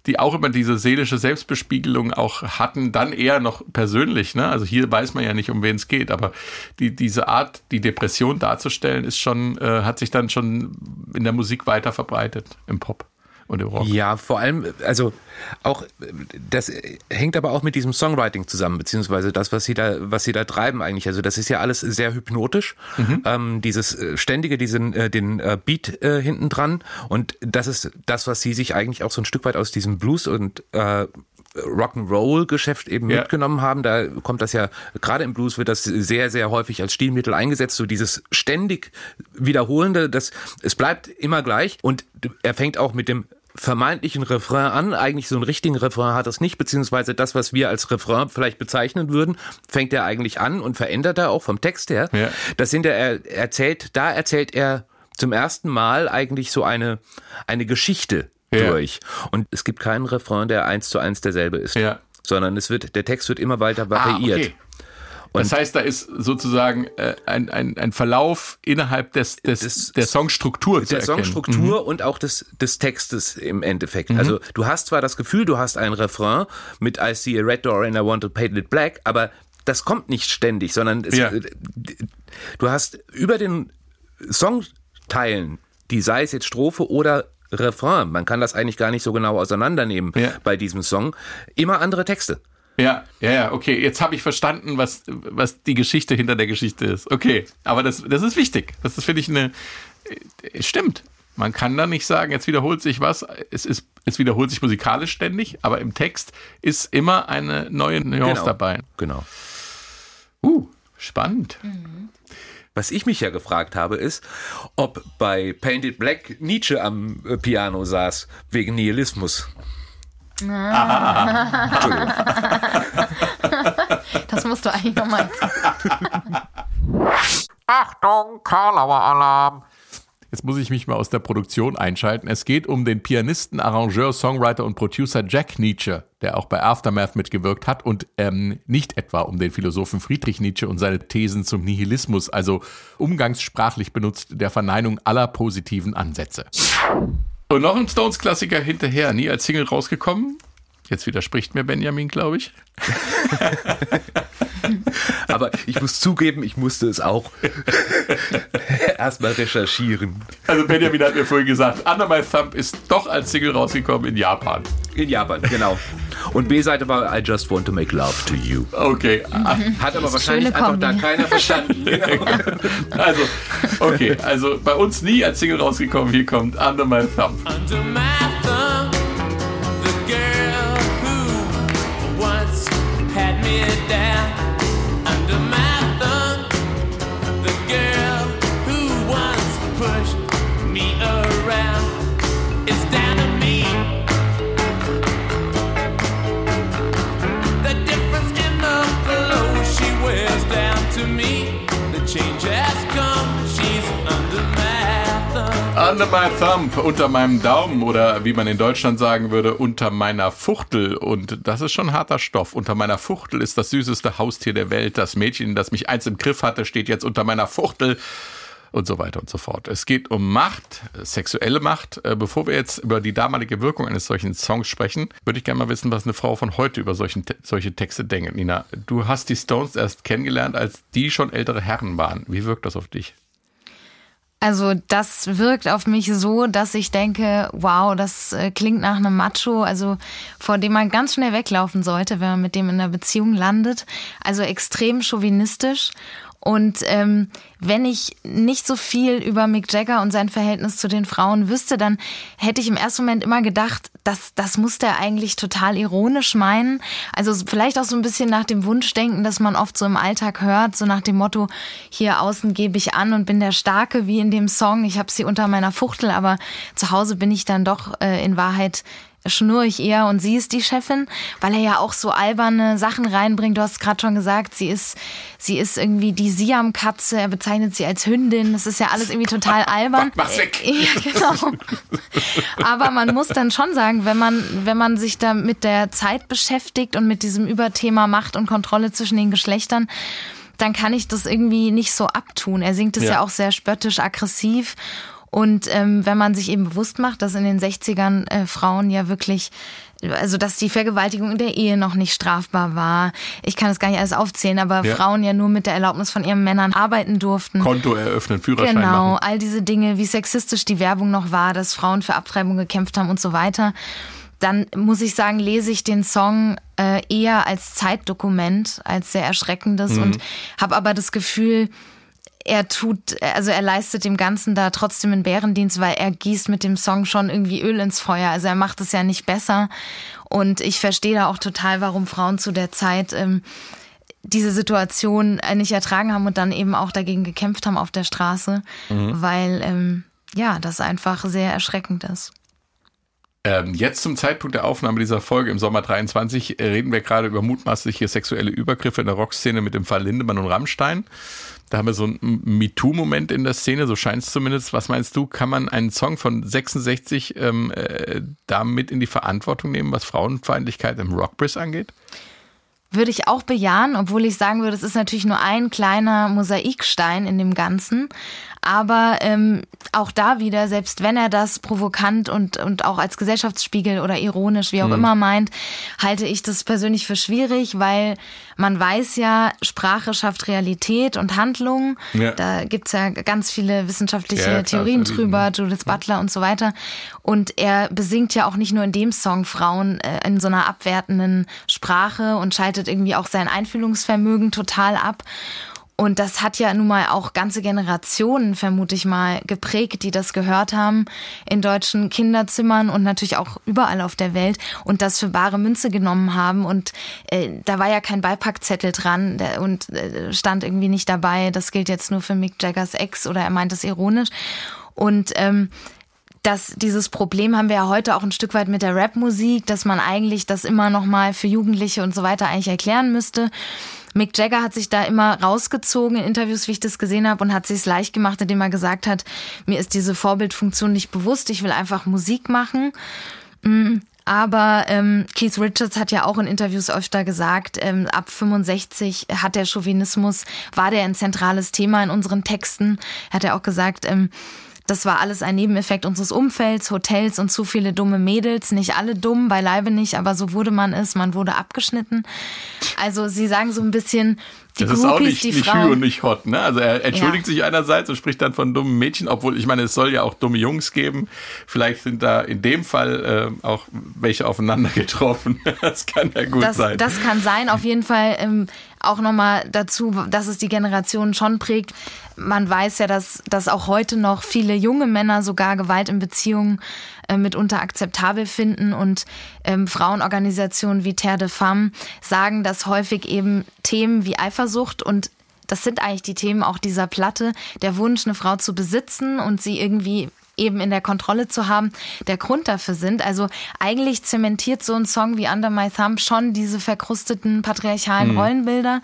die auch immer diese seelische Selbstbespiegelung auch hatten, dann eher noch persönlich. Ne? Also hier weiß man ja nicht, um wen es geht, aber die, diese Art, die Depression darzustellen, ist schon, äh, hat sich dann schon in der Musik weiter verbreitet, im Pop und im Rock. Ja, vor allem, also auch das hängt aber auch mit diesem Songwriting zusammen, beziehungsweise das, was sie da, was sie da treiben eigentlich. Also das ist ja alles sehr hypnotisch. Mhm. Ähm, dieses äh, ständige, diesen äh, den äh, Beat äh, hinten dran und das ist das, was sie sich eigentlich auch so ein Stück weit aus diesem Blues und äh, Rock'n'Roll-Geschäft eben ja. mitgenommen haben. Da kommt das ja, gerade im Blues wird das sehr, sehr häufig als Stilmittel eingesetzt. So dieses ständig Wiederholende, das, es bleibt immer gleich. Und er fängt auch mit dem vermeintlichen Refrain an. Eigentlich so einen richtigen Refrain hat es nicht, beziehungsweise das, was wir als Refrain vielleicht bezeichnen würden, fängt er eigentlich an und verändert er auch vom Text her. Ja. Das sind er, er erzählt, da erzählt er zum ersten Mal eigentlich so eine, eine Geschichte ja. durch. Und es gibt keinen Refrain, der eins zu eins derselbe ist. Ja. Sondern es wird, der Text wird immer weiter variiert. Ah, okay. Und das heißt, da ist sozusagen äh, ein, ein, ein Verlauf innerhalb des, des, des der Songstruktur der Songstruktur mhm. und auch des, des Textes im Endeffekt. Mhm. Also du hast zwar das Gefühl, du hast ein Refrain mit I see a red door and I want to paint it black, aber das kommt nicht ständig, sondern es, ja. du hast über den Songteilen, die sei es jetzt Strophe oder Refrain, man kann das eigentlich gar nicht so genau auseinandernehmen ja. bei diesem Song, immer andere Texte. Ja, ja, ja, okay. Jetzt habe ich verstanden, was, was die Geschichte hinter der Geschichte ist. Okay, aber das, das ist wichtig. Das ist, finde ich, eine. Äh, stimmt. Man kann da nicht sagen, jetzt wiederholt sich was. Es, ist, es wiederholt sich musikalisch ständig, aber im Text ist immer eine neue Nuance Genau. dabei. Genau. Uh, spannend. Was ich mich ja gefragt habe, ist, ob bei Painted Black Nietzsche am äh, Piano saß, wegen Nihilismus. Das musst du eigentlich nochmal. Achtung, Karlauer Alarm. Jetzt muss ich mich mal aus der Produktion einschalten. Es geht um den Pianisten, Arrangeur, Songwriter und Producer Jack Nietzsche, der auch bei Aftermath mitgewirkt hat und ähm, nicht etwa um den Philosophen Friedrich Nietzsche und seine Thesen zum Nihilismus, also umgangssprachlich benutzt der Verneinung aller positiven Ansätze. Und noch ein Stones-Klassiker hinterher, nie als Single rausgekommen. Jetzt widerspricht mir Benjamin, glaube ich. Aber ich muss zugeben, ich musste es auch erstmal recherchieren. Also Benjamin hat mir vorhin gesagt, Under My Thumb ist doch als Single rausgekommen in Japan. In Japan, genau. Und B-Seite war I Just Want to Make Love to You. Okay, Hat aber wahrscheinlich einfach Kombi. da keiner verstanden. Genau. also, okay, also bei uns nie als Single rausgekommen. Hier kommt Under My Thumb. Under my thumb, the girl who once had me down. Under my thumb, the girl who once pushed me around. It's down Under My Thumb, unter meinem Daumen oder wie man in Deutschland sagen würde, unter meiner Fuchtel. Und das ist schon harter Stoff. Unter meiner Fuchtel ist das süßeste Haustier der Welt. Das Mädchen, das mich einst im Griff hatte, steht jetzt unter meiner Fuchtel. Und so weiter und so fort. Es geht um Macht, sexuelle Macht. Äh, Bevor wir jetzt über die damalige Wirkung eines solchen Songs sprechen, würde ich gerne mal wissen, was eine Frau von heute über solchen, solche Texte denkt. Nina, du hast die Stones erst kennengelernt, als die schon ältere Herren waren. Wie wirkt das auf dich? Also das wirkt auf mich so, dass ich denke, wow, das äh, klingt nach einem Macho, also vor dem man ganz schnell weglaufen sollte, wenn man mit dem in einer Beziehung landet. Also extrem chauvinistisch. Und ähm, wenn ich nicht so viel über Mick Jagger und sein Verhältnis zu den Frauen wüsste, dann hätte ich im ersten Moment immer gedacht, das, das muss der eigentlich total ironisch meinen. Also vielleicht auch so ein bisschen nach dem Wunschdenken, das man oft so im Alltag hört, so nach dem Motto, hier außen gebe ich an und bin der Starke, wie in dem Song, ich habe sie unter meiner Fuchtel, aber zu Hause bin ich dann doch äh, in Wahrheit schnurre ich eher und sie ist die Chefin, weil er ja auch so alberne Sachen reinbringt. Du hast gerade schon gesagt, sie ist, sie ist irgendwie die Siam-Katze, er bezeichnet sie als Hündin. Das ist ja alles irgendwie total albern. Mach's weg. Ja, genau. Aber man muss dann schon sagen, wenn man, wenn man sich da mit der Zeit beschäftigt und mit diesem Überthema Macht und Kontrolle zwischen den Geschlechtern, dann kann ich das irgendwie nicht so abtun. Er singt es ja, Ja. auch sehr spöttisch, aggressiv. Und ähm, wenn man sich eben bewusst macht, dass in den 60ern äh, Frauen ja wirklich, also dass die Vergewaltigung in der Ehe noch nicht strafbar war. Ich kann es gar nicht alles aufzählen, aber Ja. Frauen ja nur mit der Erlaubnis von ihren Männern arbeiten durften. Konto eröffnen, Führerschein Genau, machen. all diese Dinge, wie sexistisch die Werbung noch war, dass Frauen für Abtreibung gekämpft haben und so weiter. Dann muss ich sagen, lese ich den Song äh, eher als Zeitdokument, als sehr erschreckendes und habe aber das Gefühl, er tut, also er leistet dem Ganzen da trotzdem einen Bärendienst, weil er gießt mit dem Song schon irgendwie Öl ins Feuer. Also er macht es ja nicht besser. Und ich verstehe da auch total, warum Frauen zu der Zeit ähm, diese Situation äh, nicht ertragen haben und dann eben auch dagegen gekämpft haben auf der Straße, weil ähm, ja, das einfach sehr erschreckend ist. Ähm, jetzt zum Zeitpunkt der Aufnahme dieser Folge im Sommer 23 äh, reden wir gerade über mutmaßliche sexuelle Übergriffe in der Rockszene mit dem Fall Lindemann und Rammstein. Da haben wir so einen MeToo-Moment in der Szene, so scheint es zumindest. Was meinst du, kann man einen Song von 66 ähm, äh, damit in die Verantwortung nehmen, was Frauenfeindlichkeit im Rockbiz angeht? Würde ich auch bejahen, obwohl ich sagen würde, es ist natürlich nur ein kleiner Mosaikstein in dem Ganzen. Aber ähm, auch da wieder, selbst wenn er das provokant und, und auch als Gesellschaftsspiegel oder ironisch, wie auch immer meint, halte ich das persönlich für schwierig, weil man weiß ja, Sprache schafft Realität und Handlung. Ja. Da gibt's ja ganz viele wissenschaftliche Ja, klar, Theorien ist drüber, Judith Butler und so weiter. Und er besingt ja auch nicht nur in dem Song Frauen äh, in so einer abwertenden Sprache und schaltet irgendwie auch sein Einfühlungsvermögen total ab. Und das hat ja nun mal auch ganze Generationen, vermute ich mal, geprägt, die das gehört haben in deutschen Kinderzimmern und natürlich auch überall auf der Welt und das für bare Münze genommen haben. Und äh, da war ja kein Beipackzettel dran der, und äh, stand irgendwie nicht dabei, das gilt jetzt nur für Mick Jaggers Ex oder er meint es ironisch. Und ähm, dass dieses Problem haben wir ja heute auch ein Stück weit mit der Rapmusik, dass man eigentlich das immer noch mal für Jugendliche und so weiter eigentlich erklären müsste. Mick Jagger hat sich da immer rausgezogen in Interviews, wie ich das gesehen habe, und hat sich es leicht gemacht, indem er gesagt hat, mir ist diese Vorbildfunktion nicht bewusst, ich will einfach Musik machen. Mm, aber ähm, Keith Richards hat ja auch in Interviews öfter gesagt, ähm, ab 65 hat der Chauvinismus, war der ein zentrales Thema in unseren Texten. Hat er auch gesagt, ähm, das war alles ein Nebeneffekt unseres Umfelds, Hotels und zu viele dumme Mädels. Nicht alle dumm, beileibe nicht, aber so wurde man es. Man wurde abgeschnitten. Also sie sagen so ein bisschen, die das Groupies, ist auch nicht, die nicht Frauen. und nicht hot, ne? Also er entschuldigt Ja. sich einerseits und spricht dann von dummen Mädchen, obwohl ich meine, es soll ja auch dumme Jungs geben. Vielleicht sind da in dem Fall äh, auch welche aufeinander getroffen. Das kann ja gut das, sein. das kann sein. Auf jeden Fall ähm, auch nochmal dazu, dass es die Generation schon prägt. Man weiß ja, dass, dass auch heute noch viele junge Männer sogar Gewalt in Beziehungen äh, mitunter akzeptabel finden und ähm, Frauenorganisationen wie Terre de Femme sagen, dass häufig eben Themen wie Eifersucht und das sind eigentlich die Themen auch dieser Platte, der Wunsch, eine Frau zu besitzen und sie irgendwie eben in der Kontrolle zu haben, der Grund dafür sind. Also eigentlich zementiert so ein Song wie Under My Thumb schon diese verkrusteten patriarchalen Rollenbilder.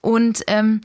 Und ähm,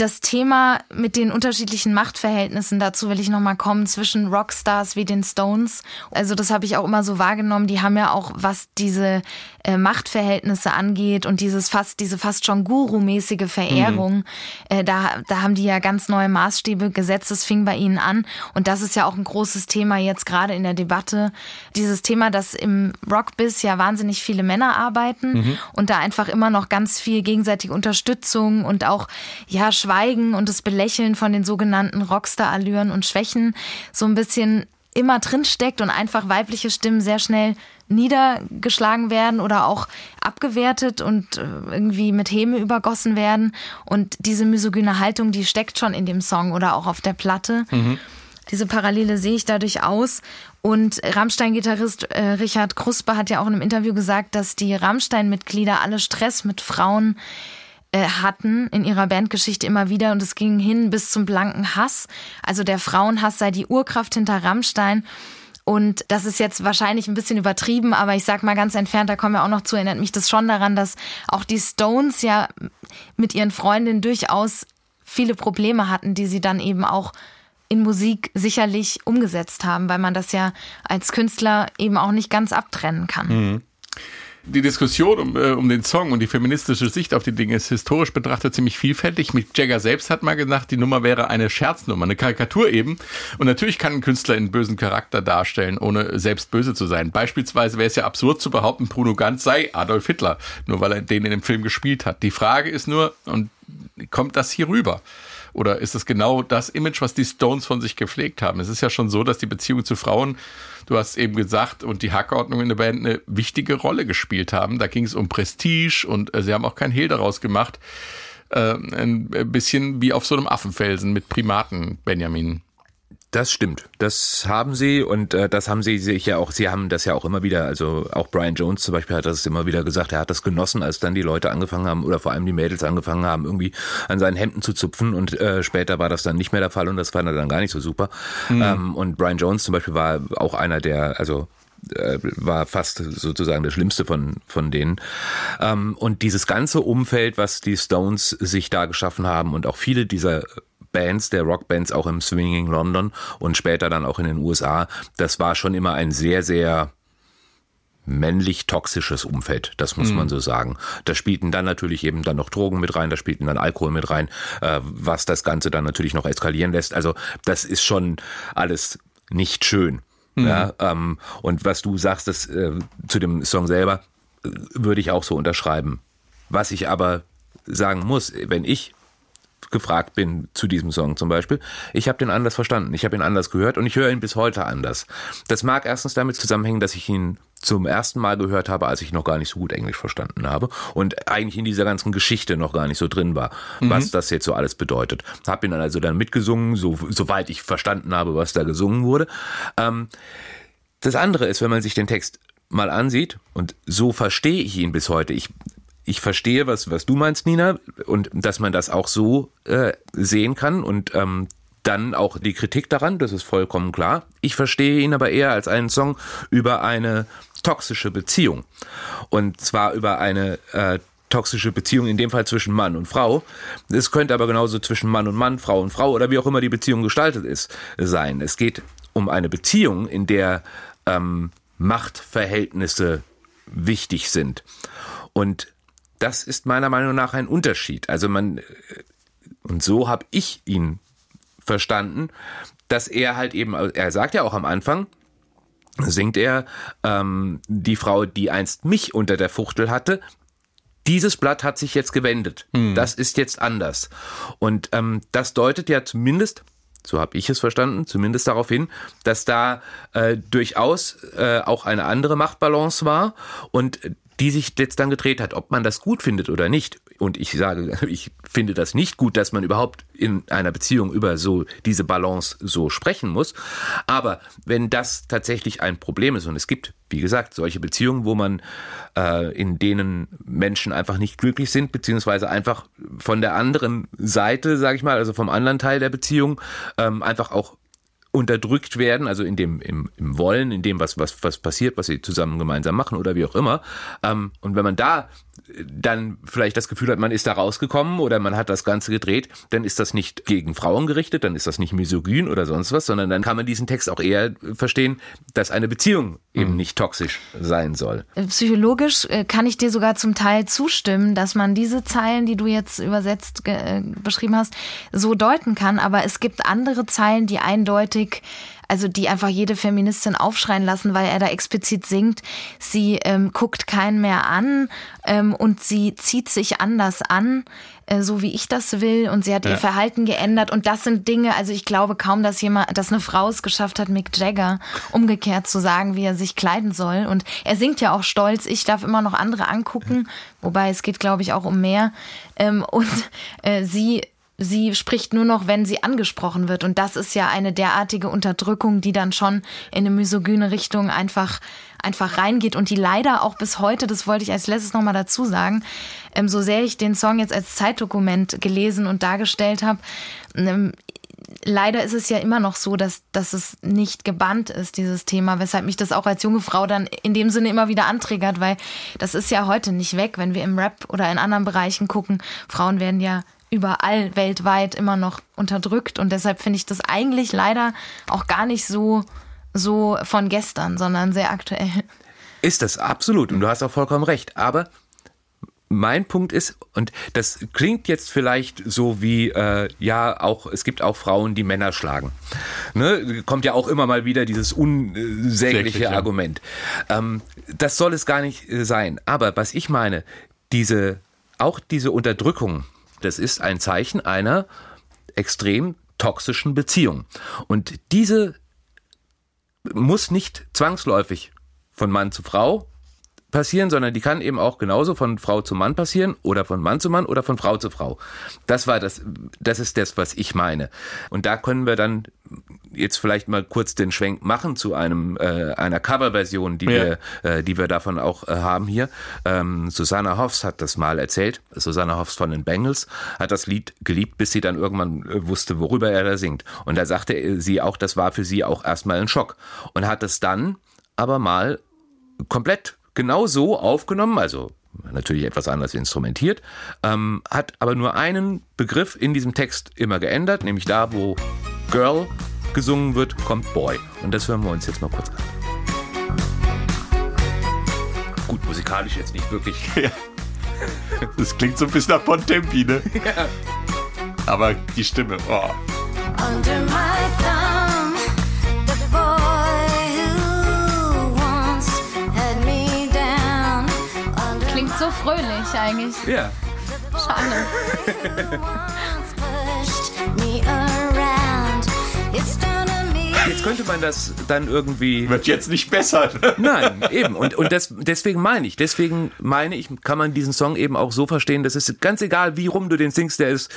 das Thema mit den unterschiedlichen Machtverhältnissen, dazu will ich nochmal kommen, zwischen Rockstars wie den Stones. Also das habe ich auch immer so wahrgenommen. Die haben ja auch, was diese äh, Machtverhältnisse angeht und dieses fast, diese fast schon Guru-mäßige Verehrung, äh, da, da haben die ja ganz neue Maßstäbe gesetzt. Das fing bei ihnen an. Und das ist ja auch ein großes Thema jetzt gerade in der Debatte. Dieses Thema, dass im Rockbiz ja wahnsinnig viele Männer arbeiten und da einfach immer noch ganz viel gegenseitige Unterstützung und auch, ja, Schweigen und das Belächeln von den sogenannten Rockstar-Allüren und Schwächen so ein bisschen immer drin steckt und einfach weibliche Stimmen sehr schnell niedergeschlagen werden oder auch abgewertet und äh, irgendwie mit Häme übergossen werden. Und diese misogyne Haltung, die steckt schon in dem Song oder auch auf der Platte. Diese Parallele sehe ich dadurch aus. Und Rammstein-Gitarrist äh, Richard Kruspe hat ja auch in einem Interview gesagt, dass die Rammstein-Mitglieder alle Stress mit Frauen äh, hatten in ihrer Bandgeschichte immer wieder und es ging hin bis zum blanken Hass. Also der Frauenhass sei die Urkraft hinter Rammstein. Und das ist jetzt wahrscheinlich ein bisschen übertrieben, aber ich sag mal ganz entfernt, da kommen wir auch noch zu, erinnert mich das schon daran, dass auch die Stones ja mit ihren Freundinnen durchaus viele Probleme hatten, die sie dann eben auch in Musik sicherlich umgesetzt haben, weil man das ja als Künstler eben auch nicht ganz abtrennen kann. Die Diskussion um, äh, um den Song und die feministische Sicht auf die Dinge ist historisch betrachtet ziemlich vielfältig. Mick Jagger selbst hat mal gesagt, die Nummer wäre eine Scherznummer, eine Karikatur eben. Und natürlich kann ein Künstler einen bösen Charakter darstellen, ohne selbst böse zu sein. Beispielsweise wäre es ja absurd zu behaupten, Bruno Ganz sei Adolf Hitler, nur weil er den in dem Film gespielt hat. Die Frage ist nur, und kommt das hier rüber? Oder ist es genau das Image, was die Stones von sich gepflegt haben? Es ist ja schon so, dass die Beziehung zu Frauen, du hast eben gesagt, und die Hackordnung in der Band eine wichtige Rolle gespielt haben. Da ging es um Prestige und äh, sie haben auch kein Hehl daraus gemacht. Äh, ein bisschen wie auf so einem Affenfelsen mit Primaten, Benjamin. Das stimmt. Das haben sie und äh, das haben sie sich ja auch, sie haben das ja auch immer wieder, also auch Brian Jones zum Beispiel hat das immer wieder gesagt, er hat das genossen, als dann die Leute angefangen haben oder vor allem die Mädels angefangen haben, irgendwie an seinen Hemden zu zupfen und äh, später war das dann nicht mehr der Fall und das fand er dann gar nicht so super. Ähm, und Brian Jones zum Beispiel war auch einer der, also äh, war fast sozusagen das Schlimmste von, von denen. Ähm, und dieses ganze Umfeld, was die Stones sich da geschaffen haben und auch viele dieser Bands, der Rockbands auch im Swinging London und später dann auch in den USA, das war schon immer ein sehr, sehr männlich toxisches Umfeld, das muss man so sagen. Da spielten dann natürlich eben dann noch Drogen mit rein, da spielten dann Alkohol mit rein, äh, was das Ganze dann natürlich noch eskalieren lässt. Also das ist schon alles nicht schön. Ja, ähm, und was du sagst, das, äh, zu dem Song selber, äh, würde ich auch so unterschreiben. Was ich aber sagen muss, wenn ich gefragt bin zu diesem Song zum Beispiel. Ich habe den anders verstanden, ich habe ihn anders gehört und ich höre ihn bis heute anders. Das mag erstens damit zusammenhängen, dass ich ihn zum ersten Mal gehört habe, als ich noch gar nicht so gut Englisch verstanden habe und eigentlich in dieser ganzen Geschichte noch gar nicht so drin war, was das jetzt so alles bedeutet. Hab ihn dann also dann mitgesungen, so, soweit ich verstanden habe, was da gesungen wurde. Ähm, das andere ist, wenn man sich den Text mal ansieht, und so verstehe ich ihn bis heute. Ich, ich verstehe, was, was du meinst, Nina, und dass man das auch so äh, sehen kann und ähm, dann auch die Kritik daran, das ist vollkommen klar. Ich verstehe ihn aber eher als einen Song über eine toxische Beziehung. Und zwar über eine äh, toxische Beziehung, in dem Fall zwischen Mann und Frau. Es könnte aber genauso zwischen Mann und Mann, Frau und Frau oder wie auch immer die Beziehung gestaltet ist, sein. Es geht um eine Beziehung, in der ähm, Machtverhältnisse wichtig sind. Und das ist meiner Meinung nach ein Unterschied. Also man, äh, und so habe ich ihn verstanden, dass er halt eben, er sagt ja auch am Anfang, singt er, ähm, die Frau, die einst mich unter der Fuchtel hatte, dieses Blatt hat sich jetzt gewendet. Das ist jetzt anders. Und ähm, das deutet ja zumindest, so habe ich es verstanden, zumindest darauf hin, dass da äh, durchaus äh, auch eine andere Machtbalance war und die sich jetzt dann gedreht hat, ob man das gut findet oder nicht. Und ich sage, ich finde das nicht gut, dass man überhaupt in einer Beziehung über so diese Balance so sprechen muss. Aber wenn das tatsächlich ein Problem ist und es gibt, wie gesagt, solche Beziehungen, wo man äh, in denen Menschen einfach nicht glücklich sind, beziehungsweise einfach von der anderen Seite, sage ich mal, also vom anderen Teil der Beziehung, ähm, einfach auch unterdrückt werden, also in dem im, im Wollen, in dem was was was passiert, was sie zusammen gemeinsam machen oder wie auch immer. Ähm, und wenn man da dann vielleicht das Gefühl hat, man ist da rausgekommen oder man hat das Ganze gedreht, dann ist das nicht gegen Frauen gerichtet, dann ist das nicht misogyn oder sonst was, sondern dann kann man diesen Text auch eher verstehen, dass eine Beziehung eben nicht toxisch sein soll. Psychologisch äh, kann ich dir sogar zum Teil zustimmen, dass man diese Zeilen, die du jetzt übersetzt äh, beschrieben hast, so deuten kann. Aber es gibt andere Zeilen, die eindeutig, also die einfach jede Feministin aufschreien lassen, weil er da explizit singt, sie ähm, guckt keinen mehr an ähm, und sie zieht sich anders an, äh, so wie ich das will und sie hat ihr Verhalten geändert. Und das sind Dinge, also ich glaube kaum, dass jemand, dass eine Frau es geschafft hat, Mick Jagger umgekehrt zu sagen, wie er sich kleiden soll. Und er singt ja auch stolz, ich darf immer noch andere angucken, wobei es geht glaube ich auch um mehr. Ähm, und äh, sie Sie spricht nur noch, wenn sie angesprochen wird. Und das ist ja eine derartige Unterdrückung, die dann schon in eine misogyne Richtung einfach, einfach reingeht und die leider auch bis heute, das wollte ich als letztes nochmal dazu sagen, ähm, so sehr ich den Song jetzt als Zeitdokument gelesen und dargestellt habe, ähm, leider ist es ja immer noch so, dass, dass es nicht gebannt ist, dieses Thema, weshalb mich das auch als junge Frau dann in dem Sinne immer wieder antriggert, weil das ist ja heute nicht weg, wenn wir im Rap oder in anderen Bereichen gucken. Frauen werden ja überall weltweit immer noch unterdrückt und deshalb finde ich das eigentlich leider auch gar nicht so, so von gestern, sondern sehr aktuell. Ist das absolut und du hast auch vollkommen recht. Aber mein Punkt ist, und das klingt jetzt vielleicht so wie, äh, ja, auch, es gibt auch Frauen, die Männer schlagen. Ne? Kommt ja auch immer mal wieder dieses unsägliche Säglich, ja. Argument. Ähm, das soll es gar nicht äh, sein. Aber was ich meine, diese, auch diese Unterdrückung, das ist ein Zeichen einer extrem toxischen Beziehung. Und diese muss nicht zwangsläufig von Mann zu Frau passieren, sondern die kann eben auch genauso von Frau zu Mann passieren oder von Mann zu Mann oder von Frau zu Frau. Das war das, das ist das, was ich meine. Und da können wir dann jetzt vielleicht mal kurz den Schwenk machen zu einem äh, einer Coverversion, die Ja. wir äh, die wir davon auch äh, haben hier. Ähm, Susanna Hoffs hat das mal erzählt. Susanna Hoffs von den Bengals hat das Lied geliebt, bis sie dann irgendwann äh, wusste, worüber er da singt. Und da sagte äh, sie auch, das war für sie auch erstmal ein Schock und hat es dann aber mal komplett genau so aufgenommen, also natürlich etwas anders instrumentiert, ähm, hat aber nur einen Begriff in diesem Text immer geändert, nämlich da, wo Girl gesungen wird, kommt Boy. Und das hören wir uns jetzt mal kurz an. Gut, musikalisch jetzt nicht wirklich. Das klingt so ein bisschen nach Bontempi, ne? Aber die Stimme, oh. Under my fröhlich eigentlich. Ja. Schade. Jetzt könnte man das dann irgendwie. Wird jetzt nicht besser. Ne? Nein, eben. Und, und das, deswegen meine ich, deswegen meine ich, kann man diesen Song eben auch so verstehen, dass es ganz egal, wie rum du den singst, der ist.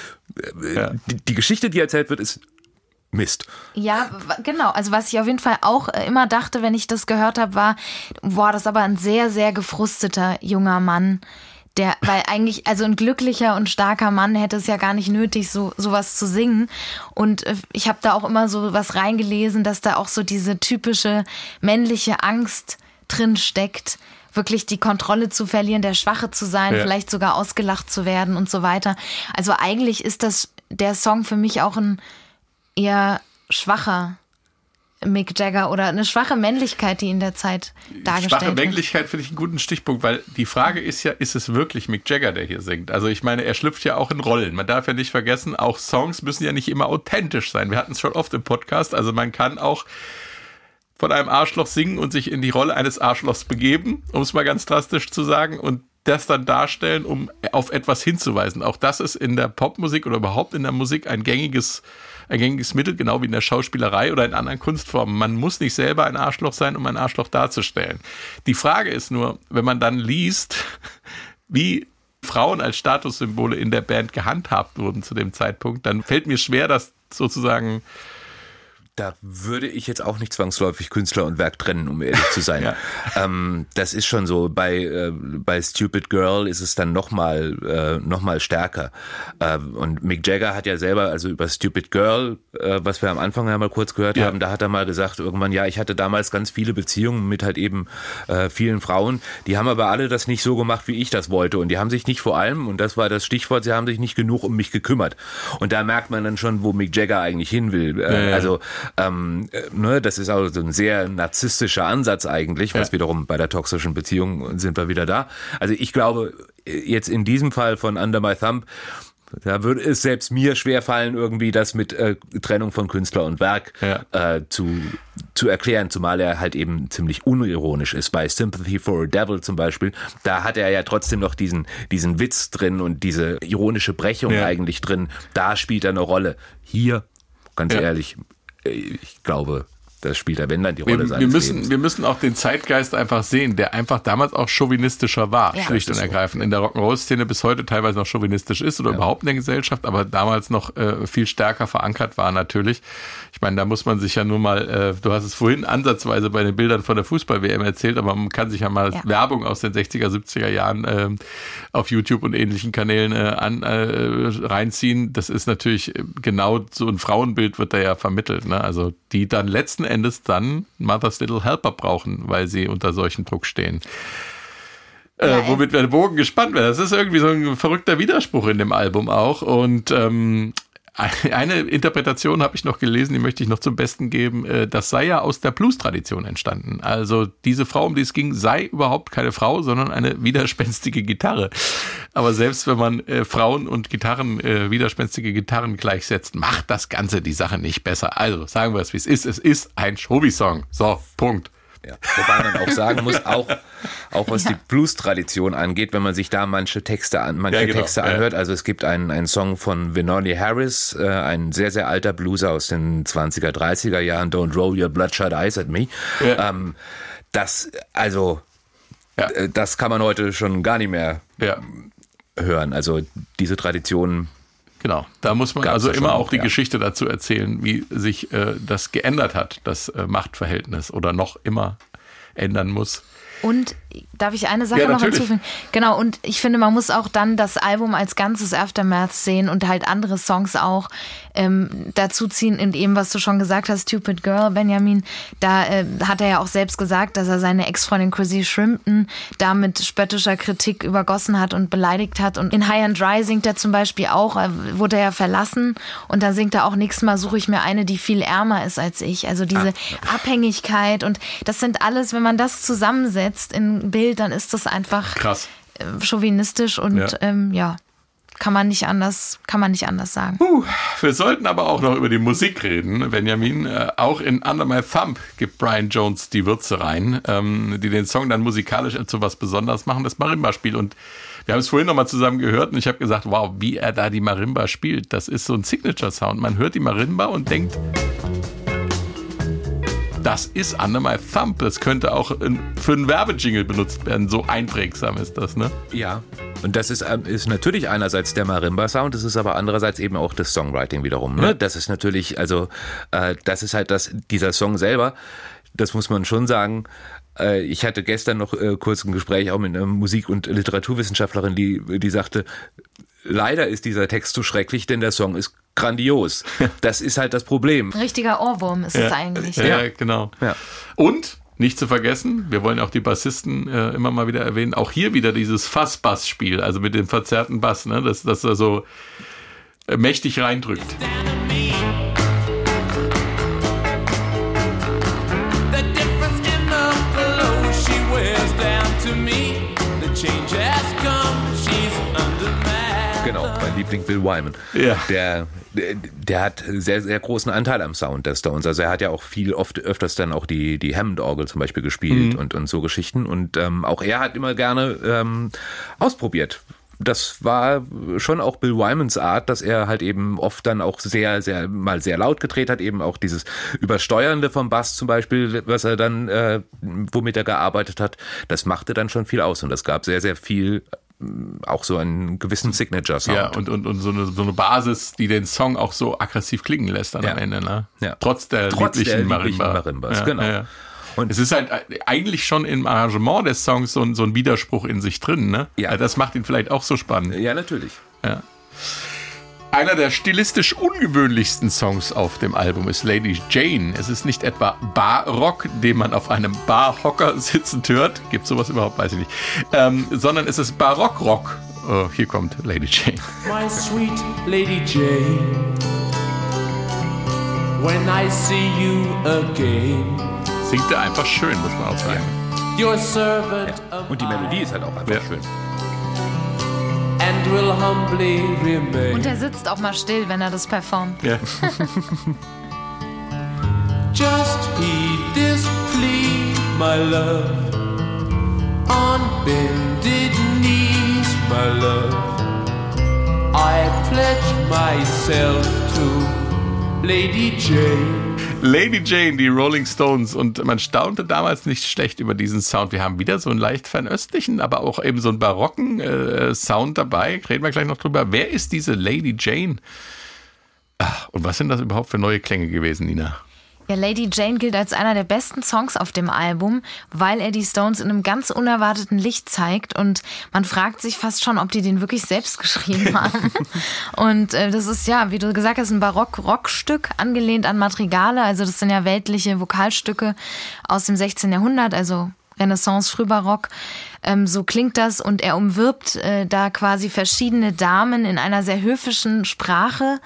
Äh, ja. Die, die Geschichte, die erzählt wird, ist Mist. Ja, genau. Also was ich auf jeden Fall auch äh, immer dachte, wenn ich das gehört habe, war, boah, das ist aber ein sehr, sehr gefrusteter junger Mann. Der, weil eigentlich, also ein glücklicher und starker Mann hätte es ja gar nicht nötig, so sowas zu singen. Und äh, ich habe da auch immer so was reingelesen, dass da auch so diese typische männliche Angst drin steckt, wirklich die Kontrolle zu verlieren, der Schwache zu sein, Ja. vielleicht sogar ausgelacht zu werden und so weiter. Also eigentlich ist das der Song für mich auch ein eher schwacher Mick Jagger oder eine schwache Männlichkeit, die in der Zeit dargestellt Schwache wird. Männlichkeit finde ich einen guten Stichpunkt, weil die Frage ist ja, ist es wirklich Mick Jagger, der hier singt? Also ich meine, er schlüpft ja auch in Rollen. Man darf ja nicht vergessen, auch Songs müssen ja nicht immer authentisch sein. Wir hatten es schon oft im Podcast. Also man kann auch von einem Arschloch singen und sich in die Rolle eines Arschlochs begeben, um es mal ganz drastisch zu sagen, und das dann darstellen, um auf etwas hinzuweisen. Auch das ist in der Popmusik oder überhaupt in der Musik ein gängiges, ein gängiges Mittel, genau wie in der Schauspielerei oder in anderen Kunstformen. Man muss nicht selber ein Arschloch sein, um ein Arschloch darzustellen. Die Frage ist nur, wenn man dann liest, wie Frauen als Statussymbole in der Band gehandhabt wurden zu dem Zeitpunkt, dann fällt mir schwer, das sozusagen Da würde ich jetzt auch nicht zwangsläufig Künstler und Werk trennen, um ehrlich zu sein. Ja. ähm, das ist schon so. Bei, äh, bei Stupid Girl ist es dann nochmal äh, noch mal stärker. Äh, und Mick Jagger hat ja selber, also über Stupid Girl, äh, was wir am Anfang ja mal kurz gehört Ja. haben, da hat er mal gesagt, irgendwann, ja, ich hatte damals ganz viele Beziehungen mit halt eben äh, vielen Frauen. Die haben aber alle das nicht so gemacht, wie ich das wollte. Und die haben sich nicht vor allem, und das war das Stichwort, sie haben sich nicht genug um mich gekümmert. Und da merkt man dann schon, wo Mick Jagger eigentlich hin will. Äh, Ja, ja. Also ähm, äh, ne, das ist auch so ein sehr narzisstischer Ansatz eigentlich, was Ja. wiederum bei der toxischen Beziehung sind wir wieder da. Also ich glaube, äh, jetzt in diesem Fall von Under My Thumb, da würde es selbst mir schwerfallen, irgendwie das mit äh, Trennung von Künstler und Werk Ja. äh, zu, zu erklären, zumal er halt eben ziemlich unironisch ist. Bei Sympathy for a Devil zum Beispiel, da hat er ja trotzdem noch diesen, diesen Witz drin und diese ironische Brechung Ja. eigentlich drin. Da spielt er eine Rolle. Hier, ganz Ja. ehrlich, ich glaube, das spielt er, wenn dann die Wir, Rolle seines wir, müssen, Lebens. wir müssen auch den Zeitgeist einfach sehen, der einfach damals auch chauvinistischer war, Ja. schlicht und ist so. ergreifend. In der Rock'n'Roll-Szene bis heute teilweise noch chauvinistisch ist oder überhaupt in der Gesellschaft, aber damals noch äh, viel stärker verankert war natürlich. Ich meine, da muss man sich ja nur mal, äh, du hast es vorhin ansatzweise bei den Bildern von der Fußball-WM erzählt, aber man kann sich ja mal Ja. Werbung aus den 60er, 70er Jahren ähm, auf YouTube und ähnlichen Kanälen äh, an, äh, reinziehen. Das ist natürlich äh, genau so ein Frauenbild wird da ja vermittelt. Ne? Also die dann letzten Endes dann Mother's Little Helper brauchen, weil sie unter solchen Druck stehen. Äh, womit der Bogen gespannt wird. Das ist irgendwie so ein verrückter Widerspruch in dem Album auch. Und ähm, eine Interpretation habe ich noch gelesen, die möchte ich noch zum Besten geben. Äh, Das sei ja aus der Blues-Tradition entstanden. Also diese Frau, um die es ging, sei überhaupt keine Frau, sondern eine widerspenstige Gitarre. Aber selbst wenn man äh, Frauen und Gitarren, äh, widerspenstige Gitarren gleichsetzt, macht das Ganze die Sache nicht besser. Also sagen wir es, wie es ist. Es ist ein Shovi-Song. So, Punkt. Ja. Wobei man auch sagen muss, auch, auch was Ja. die Blues-Tradition angeht, wenn man sich da manche Texte an, manche Ja, genau. Texte anhört. Also es gibt einen, einen Song von Vinoli Harris, äh, ein sehr, sehr alter Blueser aus den 20er, 30er Jahren, Don't Roll Your Bloodshot Eyes at Me. Ja. Ähm, das, also, Ja. äh, das kann man heute schon gar nicht mehr Ja. hören. Also diese Tradition Genau, da muss man Gab's also immer auch, auch die ja. Geschichte dazu erzählen, wie sich äh, das geändert hat, das äh, Machtverhältnis oder noch immer ändern muss. Und darf ich eine Sache Ja, noch hinzufügen? Genau, und ich finde, man muss auch dann das Album als ganzes Aftermath sehen und halt andere Songs auch ähm, dazu ziehen. Und eben, was du schon gesagt hast, Stupid Girl, Benjamin, da äh, hat er ja auch selbst gesagt, dass er seine Ex-Freundin Chrissy Shrimpton da mit spöttischer Kritik übergossen hat und beleidigt hat. Und in High and Dry singt er zum Beispiel auch, äh, wurde er ja verlassen und da singt er auch, nächstes Mal suche ich mir eine, die viel ärmer ist als ich. Also diese Abhängigkeit und das sind alles, wenn man das zusammensetzt in ein Bild, dann ist das einfach Krass. äh, chauvinistisch und Ja. Ähm, ja, kann man nicht anders, kann man nicht anders sagen. Puh, wir sollten aber auch noch über die Musik reden, Benjamin. Äh, auch in Under My Thumb gibt Brian Jones die Würze rein, ähm, die den Song dann musikalisch zu was Besonderes machen, das Marimba-Spiel. Und wir haben es vorhin nochmal zusammen gehört und ich habe gesagt, wow, wie er da die Marimba spielt. Das ist so ein Signature-Sound. Man hört die Marimba und denkt, das ist Under My Thumb. Das könnte auch in, für einen Werbejingle benutzt werden. So einprägsam ist das, ne? Ja. Und das ist, ähm, ist natürlich einerseits der Marimba-Sound, das ist aber andererseits eben auch das Songwriting wiederum. Ne? Das ist natürlich, also äh, das ist halt das, dieser Song selber, das muss man schon sagen. Äh, ich hatte gestern noch äh, kurz ein Gespräch auch mit einer Musik- und Literaturwissenschaftlerin, die, die sagte, leider ist dieser Text so schrecklich, denn der Song ist grandios. Das ist halt das Problem. Ein richtiger Ohrwurm ist es eigentlich. Ja, ja, genau. Ja. Und nicht zu vergessen, wir wollen auch die Bassisten äh, immer mal wieder erwähnen, auch hier wieder dieses Fass-Bass-Spiel, also mit dem verzerrten Bass, ne, dass, dass er so äh, mächtig reindrückt. Liebling Bill Wyman. Ja. Der, der, der hat sehr, sehr großen Anteil am Sound der Stones. Also er hat ja auch viel, oft öfters dann auch die, die Hammond-Orgel zum Beispiel gespielt und, und so Geschichten. Und ähm, auch er hat immer gerne ähm, ausprobiert. Das war schon auch Bill Wymans Art, dass er halt eben oft dann auch sehr, sehr, mal sehr laut gedreht hat, eben auch dieses Übersteuernde vom Bass zum Beispiel, was er dann, äh, womit er gearbeitet hat, das machte dann schon viel aus und das gab sehr, sehr viel auch so einen gewissen Signature-Sound. Ja, und, und, und so, eine, so eine Basis, die den Song auch so aggressiv klingen lässt dann Ja. am Ende, ne? Ja. Trotz der Trotz lieblichen der Marimba. Marimbas, ja, genau. Ja, ja. Und- es ist halt eigentlich schon im Arrangement des Songs so ein, so ein Widerspruch in sich drin, ne? Ja. Das macht ihn vielleicht auch so spannend. ja, natürlich. Einer der stilistisch ungewöhnlichsten Songs auf dem Album ist Lady Jane. Es ist nicht etwa Barrock, den man auf einem Barhocker sitzend hört. Gibt sowas überhaupt? Weiß ich nicht. Ähm, sondern es ist Barockrock. Oh, hier kommt Lady Jane. My sweet Lady Jane, when I see you again, Singt er einfach schön, muss man auch sagen. your servant am Und die Melodie ist halt auch einfach Ja. schön. Und er sitzt auch mal still, wenn er das performt. Ja. Just heed this plea, my love. On bended knees, my love. I pledge myself to Lady Jane. Lady Jane, die Rolling Stones. Und man staunte damals nicht schlecht über diesen Sound. Wir haben wieder so einen leicht fernöstlichen, aber auch eben so einen barocken äh, Sound dabei. Reden wir gleich noch drüber. Wer ist diese Lady Jane? Ach, und was sind das überhaupt für neue Klänge gewesen, Nina? Ja, Lady Jane gilt als einer der besten Songs auf dem Album, weil er die Stones in einem ganz unerwarteten Licht zeigt und man fragt sich fast schon, ob die den wirklich selbst geschrieben haben. und äh, das ist ja, wie du gesagt hast, ein Barock-Rockstück, angelehnt an Madrigale, also das sind ja weltliche Vokalstücke aus dem 16. Jahrhundert, also Renaissance, Frühbarock. Ähm, so klingt das und er umwirbt äh, da quasi verschiedene Damen in einer sehr höfischen Sprache,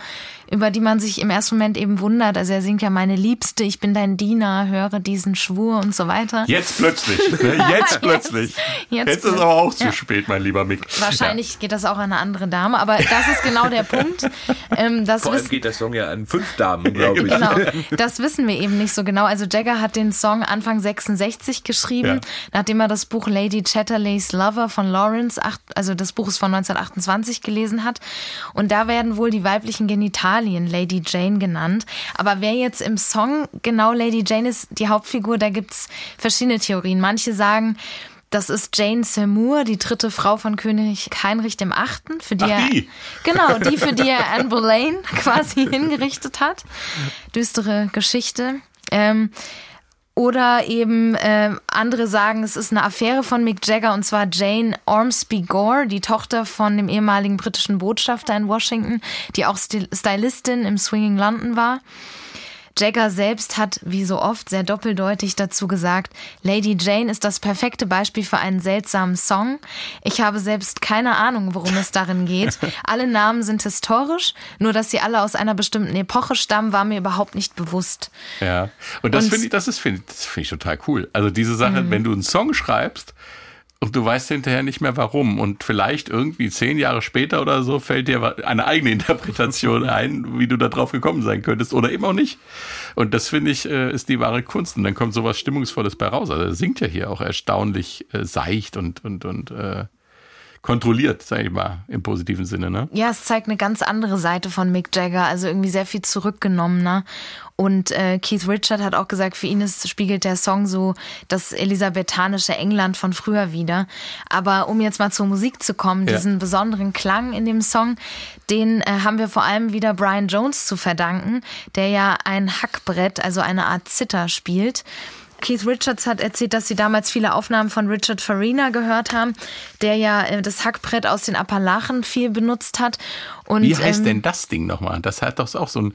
über die man sich im ersten Moment eben wundert. Also er singt ja meine Liebste, ich bin dein Diener, höre diesen Schwur und so weiter. Jetzt plötzlich. Ne? Jetzt plötzlich. Jetzt Jetzt, ist aber auch zu Ja. spät, mein lieber Mick. Wahrscheinlich geht das auch an eine andere Dame, aber das ist genau der Punkt. Ähm, das Vor allem wissen- geht der Song ja an fünf Damen, glaube ich. Genau, das wissen wir eben nicht so genau. Also Jagger hat den Song Anfang 66 geschrieben, Ja. nachdem er das Buch Lady Chatterley's Lover von Lawrence, also das Buch ist von 1928 gelesen hat. Und da werden wohl die weiblichen Genitalien Lady Jane genannt. Aber wer jetzt im Song genau Lady Jane ist, die Hauptfigur, da gibt's verschiedene Theorien. Manche sagen, das ist Jane Seymour, die dritte Frau von König Heinrich dem Achten, für die Ach, er die? genau die für die er Anne Boleyn quasi hingerichtet hat. Düstere Geschichte. Ähm, oder eben äh, andere sagen, es ist eine Affäre von Mick Jagger und zwar Jane Ormsby Gore, die Tochter von dem ehemaligen britischen Botschafter in Washington, die auch Stylistin im Swinging London war. Jagger selbst hat, wie so oft, sehr doppeldeutig dazu gesagt, Lady Jane ist das perfekte Beispiel für einen seltsamen Song. Ich habe selbst keine Ahnung, worum es darin geht. Alle Namen sind historisch, nur dass sie alle aus einer bestimmten Epoche stammen, war mir überhaupt nicht bewusst. Ja. Und das Mhm. finde ich, das ist, finde das finde ich total cool. Also diese Sache, wenn du einen Song schreibst und du weißt hinterher nicht mehr warum und vielleicht irgendwie zehn Jahre später oder so fällt dir eine eigene Interpretation ein, wie du da drauf gekommen sein könntest oder eben auch nicht. Und das finde ich, äh, ist die wahre Kunst. Und dann kommt sowas Stimmungsvolles bei raus. Also singt ja hier auch erstaunlich äh, seicht und, und, und äh, kontrolliert, sag ich mal, im positiven Sinne, ne? Ja, es zeigt eine ganz andere Seite von Mick Jagger, also irgendwie sehr viel zurückgenommener. Und äh, Keith Richard hat auch gesagt, für ihn ist, spiegelt der Song so das elisabethanische England von früher wieder. Aber um jetzt mal zur Musik zu kommen, Ja. diesen besonderen Klang in dem Song, den äh, haben wir vor allem wieder Brian Jones zu verdanken, der ja ein Hackbrett, also eine Art Zither spielt. Keith Richards hat erzählt, dass sie damals viele Aufnahmen von Richard Farina gehört haben, der ja äh, das Hackbrett aus den Appalachen viel benutzt hat. Und, Wie heißt ähm, denn das Ding nochmal? Das hat doch auch so ein,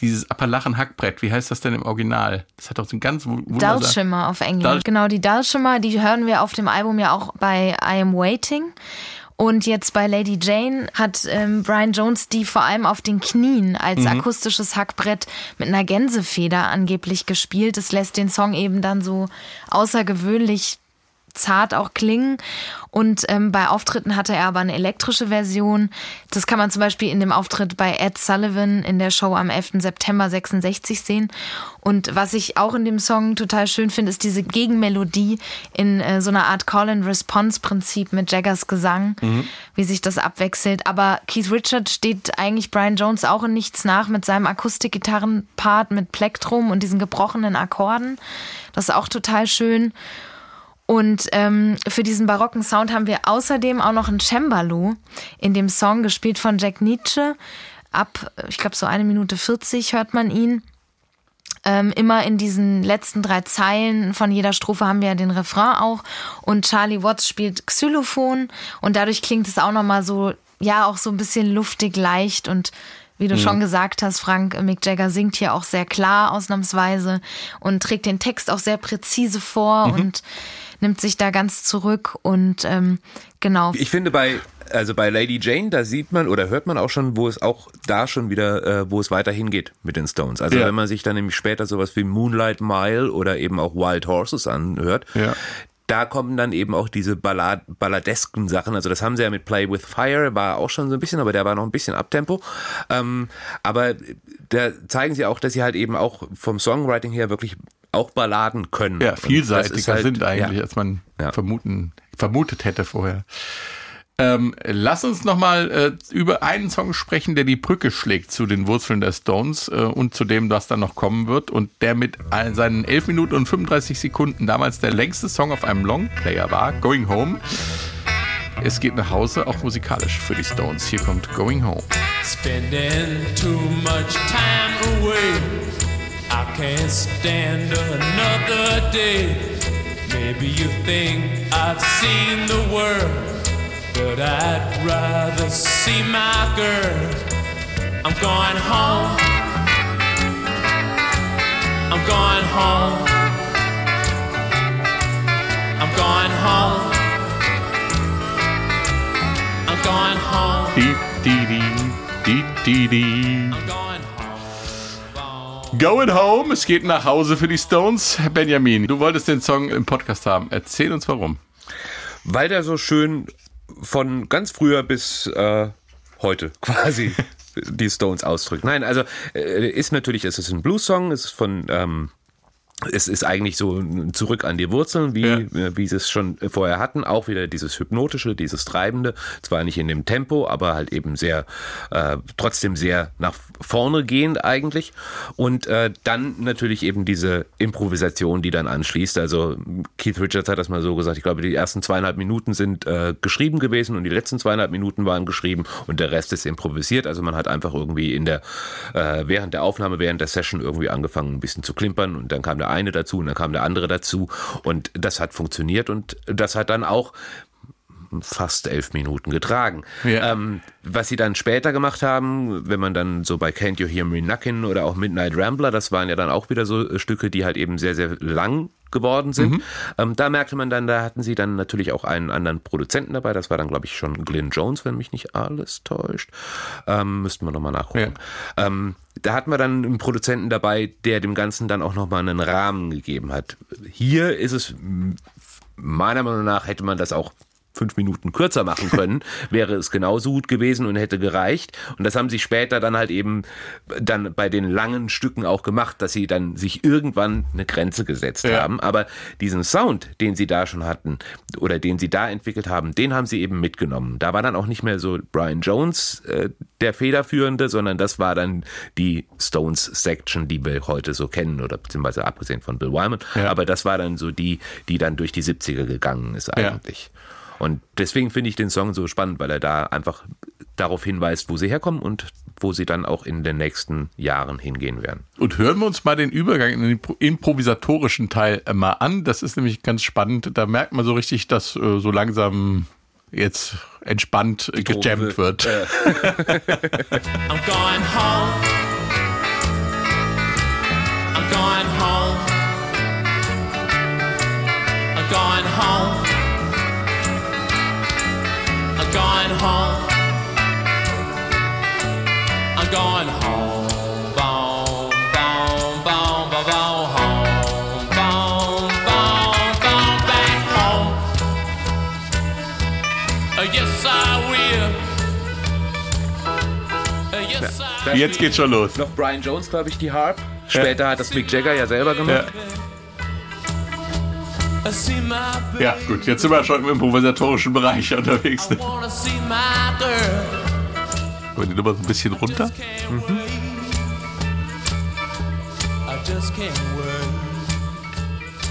dieses Appalachen-Hackbrett, wie heißt das denn im Original? Das hat doch so ein ganz wu- wunderbar. Dulcimer auf Englisch. Dul- genau, die Dulcimer, die hören wir auf dem Album ja auch bei I Am Waiting. Und jetzt bei Lady Jane hat ähm, Brian Jones die vor allem auf den Knien als Mhm. akustisches Hackbrett mit einer Gänsefeder angeblich gespielt. Das lässt den Song eben dann so außergewöhnlich zart auch klingen. Und ähm, bei Auftritten hatte er aber eine elektrische Version. Das kann man zum Beispiel in dem Auftritt bei Ed Sullivan in der Show am 11. September 66 sehen. Und was ich auch in dem Song total schön finde, ist diese Gegenmelodie in äh, so einer Art Call-and-Response-Prinzip mit Jaggers Gesang, wie sich das abwechselt. Aber Keith Richards steht eigentlich Brian Jones auch in nichts nach mit seinem Akustikgitarrenpart mit Plektrum und diesen gebrochenen Akkorden. Das ist auch total schön. Und ähm, für diesen barocken Sound haben wir außerdem auch noch ein Cembalo in dem Song, gespielt von Jack Nietzsche. Ab, ich glaube, so eine Minute 40 hört man ihn. Ähm, immer in diesen letzten drei Zeilen von jeder Strophe haben wir ja den Refrain auch. Und Charlie Watts spielt Xylophon. Und dadurch klingt es auch nochmal so, ja, auch so ein bisschen luftig, leicht und wie du schon gesagt hast, Frank, Mick Jagger singt hier auch sehr klar ausnahmsweise und trägt den Text auch sehr präzise vor und nimmt sich da ganz zurück und ähm, genau. Ich finde bei also bei Lady Jane, da sieht man oder hört man auch schon, wo es auch da schon wieder, äh, wo es weiter hingeht mit den Stones. Also Ja. wenn man sich dann nämlich später sowas wie Moonlight Mile oder eben auch Wild Horses anhört, Ja. da kommen dann eben auch diese Ballad balladesken Sachen. Also das haben sie ja mit Play with Fire, war auch schon so ein bisschen, aber der war noch ein bisschen Abtempo. Ähm, aber da zeigen sie auch, dass sie halt eben auch vom Songwriting her wirklich auch Balladen können. Ja, vielseitiger halt- sind eigentlich, Ja. als man Ja. vermuten, vermutet hätte vorher. Ähm, lass uns nochmal äh, über einen Song sprechen, der die Brücke schlägt zu den Wurzeln der Stones äh, und zu dem, was dann noch kommen wird und der mit all seinen 11 Minuten und 35 Sekunden damals der längste Song auf einem Longplayer war, Going Home. Es geht nach Hause, auch musikalisch für die Stones. Hier kommt Going Home. Spending too much time away. I can't stand another day. Maybe you think I've seen the world, but I'd rather see my girl. I'm going home. I'm going home. I'm going home. I'm going home. Die, die, die, die, die, die. I'm going home. Going Home, es geht nach Hause für die Stones. Benjamin, du wolltest den Song im Podcast haben. Erzähl uns warum. Weil der so schön von ganz früher bis äh, heute quasi die Stones ausdrückt. Nein, also äh, ist natürlich, es ist ein Blues-Song, es ist von ähm, es ist eigentlich so zurück an die Wurzeln, wie, Ja. äh, wie sie es schon vorher hatten. Auch wieder dieses Hypnotische, dieses Treibende. Zwar nicht in dem Tempo, aber halt eben sehr, äh, trotzdem sehr nach vorne gehend eigentlich. Und äh, dann natürlich eben diese Improvisation, die dann anschließt. Also Keith Richards hat das mal so gesagt. Ich glaube, die ersten zweieinhalb Minuten sind äh, geschrieben gewesen und die letzten zweieinhalb Minuten waren geschrieben und der Rest ist improvisiert. Also man hat einfach irgendwie in der, äh, während der Aufnahme, während der Session irgendwie angefangen, ein bisschen zu klimpern und dann kam der eine dazu und dann kam der andere dazu. Und das hat funktioniert und das hat dann auch fast elf Minuten getragen. Ja. Ähm, was sie dann später gemacht haben, wenn man dann so bei Can't You Hear Me Knockin' oder auch Midnight Rambler, das waren ja dann auch wieder so äh, Stücke, die halt eben sehr, sehr lang geworden sind. Ähm, da merkte man dann, da hatten sie dann natürlich auch einen anderen Produzenten dabei. Das war dann, glaube ich, schon Glyn Jones, wenn mich nicht alles täuscht. Ähm, müssten wir nochmal nachgucken. Ähm, da hatten wir dann einen Produzenten dabei, der dem Ganzen dann auch nochmal einen Rahmen gegeben hat. Hier ist es, meiner Meinung nach, hätte man das auch fünf Minuten kürzer machen können, wäre es genauso gut gewesen und hätte gereicht. Und das haben sie später dann halt eben dann bei den langen Stücken auch gemacht, dass sie dann sich irgendwann eine Grenze gesetzt Ja. haben. Aber diesen Sound, den sie da schon hatten oder den sie da entwickelt haben, den haben sie eben mitgenommen. Da war dann auch nicht mehr so Brian Jones äh, der Federführende, sondern das war dann die Stones Section, die wir heute so kennen oder beziehungsweise abgesehen von Bill Wyman. Ja. Aber das war dann so die, die dann durch die 70er gegangen ist Ja. Und deswegen finde ich den Song so spannend, weil er da einfach darauf hinweist, wo sie herkommen und wo sie dann auch in den nächsten Jahren hingehen werden. Und hören wir uns mal den Übergang in den pro- improvisatorischen Teil äh, mal an. Das ist nämlich ganz spannend. Da merkt man so richtig, dass äh, so langsam jetzt entspannt äh, gejammt wird. I'm going home. I'm going home. I'm going home. I'm going home. I'm going home. Boom, boom, boom, boom, boom, home. Boom, boom, boom, back home. Uh, yes, I will. Uh, yes, I Jetzt geht's schon los. Noch Brian Jones, glaube ich, die Harp. Später hat das Mick Jagger ja selber Ja, gemacht. My ja, gut, jetzt sind wir schon im improvisatorischen Bereich unterwegs. I wanna see my girl. Wollen die Nummer so ein bisschen runter? Can't wait. I just can't wait.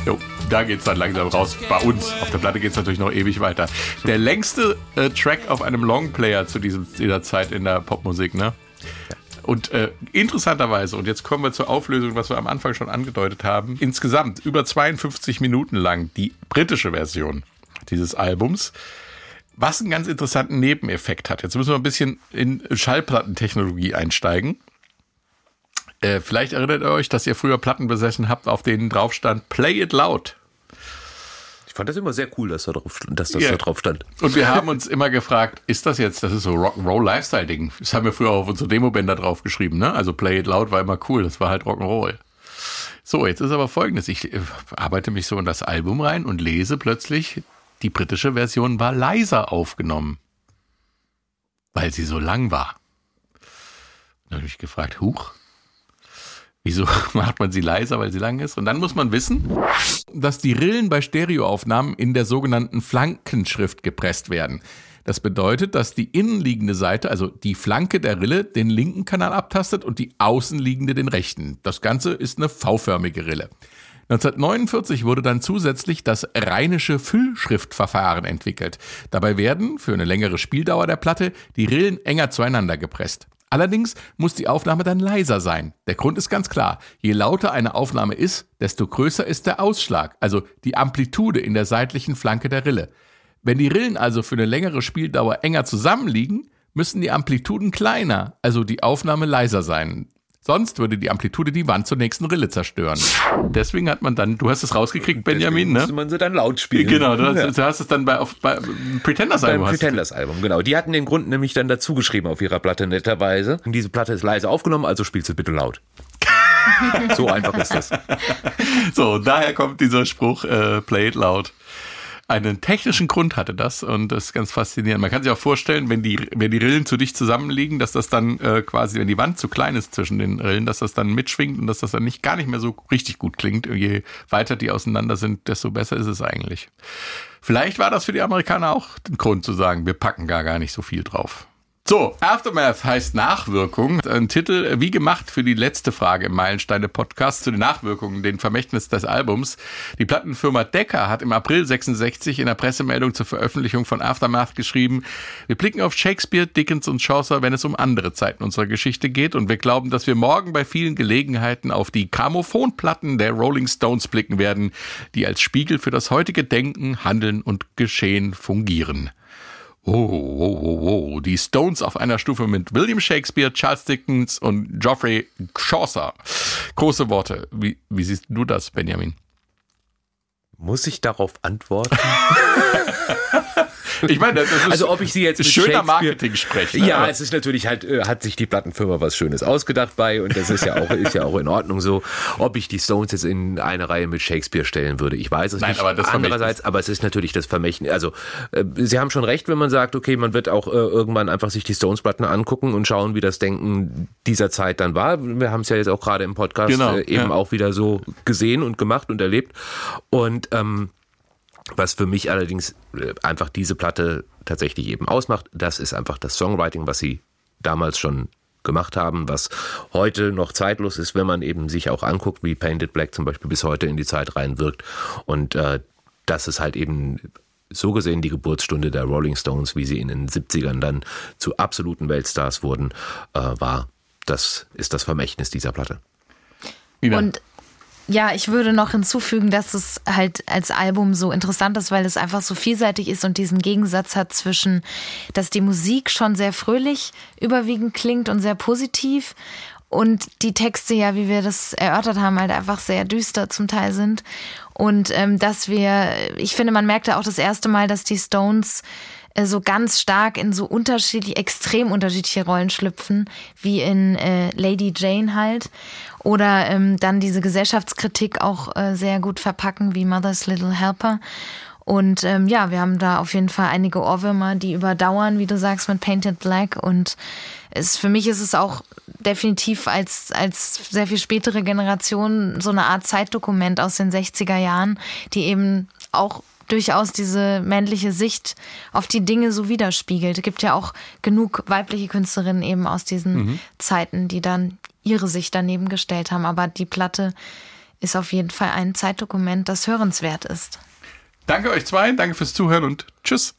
Jo, da geht's dann langsam raus. Bei uns. Auf der Platte geht's natürlich noch ewig weiter. Der längste äh, Track auf einem Longplayer zu diesem, dieser Zeit in der Popmusik, ne? Und äh, interessanterweise, und jetzt kommen wir zur Auflösung, was wir am Anfang schon angedeutet haben, insgesamt über 52 Minuten lang die britische Version dieses Albums, was einen ganz interessanten Nebeneffekt hat. Jetzt müssen wir ein bisschen in Schallplattentechnologie einsteigen. Äh, vielleicht erinnert ihr euch, dass ihr früher Platten besessen habt, auf denen drauf stand Play It Loud. Fand das immer sehr cool, dass, da drauf, dass das Ja. da drauf stand. Und wir haben uns immer gefragt, ist das jetzt, das ist so Rock'n'Roll Lifestyle-Ding. Das haben wir früher auch auf unsere Demobänder draufgeschrieben, ne? Also Play It Loud war immer cool, das war halt Rock'n'Roll. So, jetzt ist aber folgendes. Ich äh, arbeite mich so in das Album rein und lese plötzlich, die britische Version war leiser aufgenommen. Weil sie so lang war. Dann habe ich mich gefragt, huch, wieso macht man sie leiser, weil sie lang ist? Und dann muss man wissen, dass die Rillen bei Stereoaufnahmen in der sogenannten Flankenschrift gepresst werden. Das bedeutet, dass die innenliegende Seite, also die Flanke der Rille, den linken Kanal abtastet und die außenliegende den rechten. Das Ganze ist eine V-förmige Rille. 1949 wurde dann zusätzlich das rheinische Füllschriftverfahren entwickelt. Dabei werden, für eine längere Spieldauer der Platte, die Rillen enger zueinander gepresst. Allerdings muss die Aufnahme dann leiser sein. Der Grund ist ganz klar. Je lauter eine Aufnahme ist, desto größer ist der Ausschlag, also die Amplitude in der seitlichen Flanke der Rille. Wenn die Rillen also für eine längere Spieldauer enger zusammenliegen, müssen die Amplituden kleiner, also die Aufnahme leiser sein. Sonst würde die Amplitude die Wand zur nächsten Rille zerstören. Deswegen hat man dann, du hast es rausgekriegt, Benjamin, Musste ne? man sie dann laut spielen. Genau, du hast, Ja. du hast es dann bei, auf, bei Pretenders Beim Album hast du- Pretenders-Album, genau. Die hatten den Grund nämlich dann dazu geschrieben auf ihrer Platte, netterweise. Und diese Platte ist leise aufgenommen, also spielt sie bitte laut. so einfach ist das. So, daher kommt dieser Spruch, äh, play it loud. Einen technischen Grund hatte das und das ist ganz faszinierend. Man kann sich auch vorstellen, wenn die, wenn die Rillen zu dicht zusammenliegen, dass das dann äh, quasi, wenn die Wand zu klein ist zwischen den Rillen, dass das dann mitschwingt und dass das dann nicht gar nicht mehr so richtig gut klingt. Je weiter die auseinander sind, desto besser ist es eigentlich. Vielleicht war das für die Amerikaner auch ein Grund zu sagen, wir packen gar gar nicht so viel drauf. So, Aftermath heißt Nachwirkung. Ein Titel wie gemacht für die letzte Frage im Meilensteine-Podcast zu den Nachwirkungen, den Vermächtnis des Albums. Die Plattenfirma Decca hat im April 66 in der Pressemeldung zur Veröffentlichung von Aftermath geschrieben, wir blicken auf Shakespeare, Dickens und Chaucer, wenn es um andere Zeiten unserer Geschichte geht und wir glauben, dass wir morgen bei vielen Gelegenheiten auf die Grammophonplatten der Rolling Stones blicken werden, die als Spiegel für das heutige Denken, Handeln und Geschehen fungieren. Oh, oh, oh, oh. Die Stones auf einer Stufe mit William Shakespeare, Charles Dickens und Geoffrey Chaucer. Große Worte. Wie, wie siehst du das, Benjamin? Muss ich darauf antworten? Ich meine, das ist Also ob ich sie jetzt mit schöner Shakespeare- Marketing-Sprech. ne? Ja, es ist natürlich halt, äh, hat sich die Plattenfirma was Schönes ausgedacht bei und das ist ja auch, ist ja auch in Ordnung so. Ob ich die Stones jetzt in eine Reihe mit Shakespeare stellen würde, ich weiß es Nein, nicht. aber das Andererseits, aber es ist natürlich das Vermächtnis. Also, äh, Sie haben schon recht, wenn man sagt, okay, man wird auch äh, irgendwann einfach sich die Stones-Platten angucken und schauen, wie das Denken dieser Zeit dann war. Wir haben es ja jetzt auch gerade im Podcast Genau, äh, eben ja. auch wieder so gesehen und gemacht und erlebt. Und ähm, was für mich allerdings äh, einfach diese Platte tatsächlich eben ausmacht, das ist einfach das Songwriting, was sie damals schon gemacht haben, was heute noch zeitlos ist, wenn man eben sich auch anguckt, wie Painted Black zum Beispiel bis heute in die Zeit reinwirkt. Und äh, das ist halt eben so gesehen die Geburtsstunde der Rolling Stones, wie sie in den 70ern dann zu absoluten Weltstars wurden, äh, war. Das ist das Vermächtnis dieser Platte. Nina. Und ja, ich würde noch hinzufügen, dass es halt als Album so interessant ist, weil es einfach so vielseitig ist und diesen Gegensatz hat zwischen, dass die Musik schon sehr fröhlich überwiegend klingt und sehr positiv und die Texte ja, wie wir das erörtert haben, halt einfach sehr düster zum Teil sind. Und ähm, dass wir, ich finde, man merkte auch das erste Mal, dass die Stones äh, so ganz stark in so unterschiedlich, extrem unterschiedliche Rollen schlüpfen, wie in äh, Lady Jane halt. Oder ähm, dann diese Gesellschaftskritik auch äh, sehr gut verpacken, wie Mother's Little Helper. Und ähm, ja, wir haben da auf jeden Fall einige Ohrwürmer, die überdauern, wie du sagst, mit Painted Black. Und es, für mich ist es auch definitiv als, als sehr viel spätere Generation so eine Art Zeitdokument aus den 60er Jahren, die eben auch durchaus diese männliche Sicht auf die Dinge so widerspiegelt. Es gibt ja auch genug weibliche Künstlerinnen eben aus diesen Zeiten, die dann ihre Sicht daneben gestellt haben. Aber die Platte ist auf jeden Fall ein Zeitdokument, das hörenswert ist. Danke euch zwei, danke fürs Zuhören und tschüss.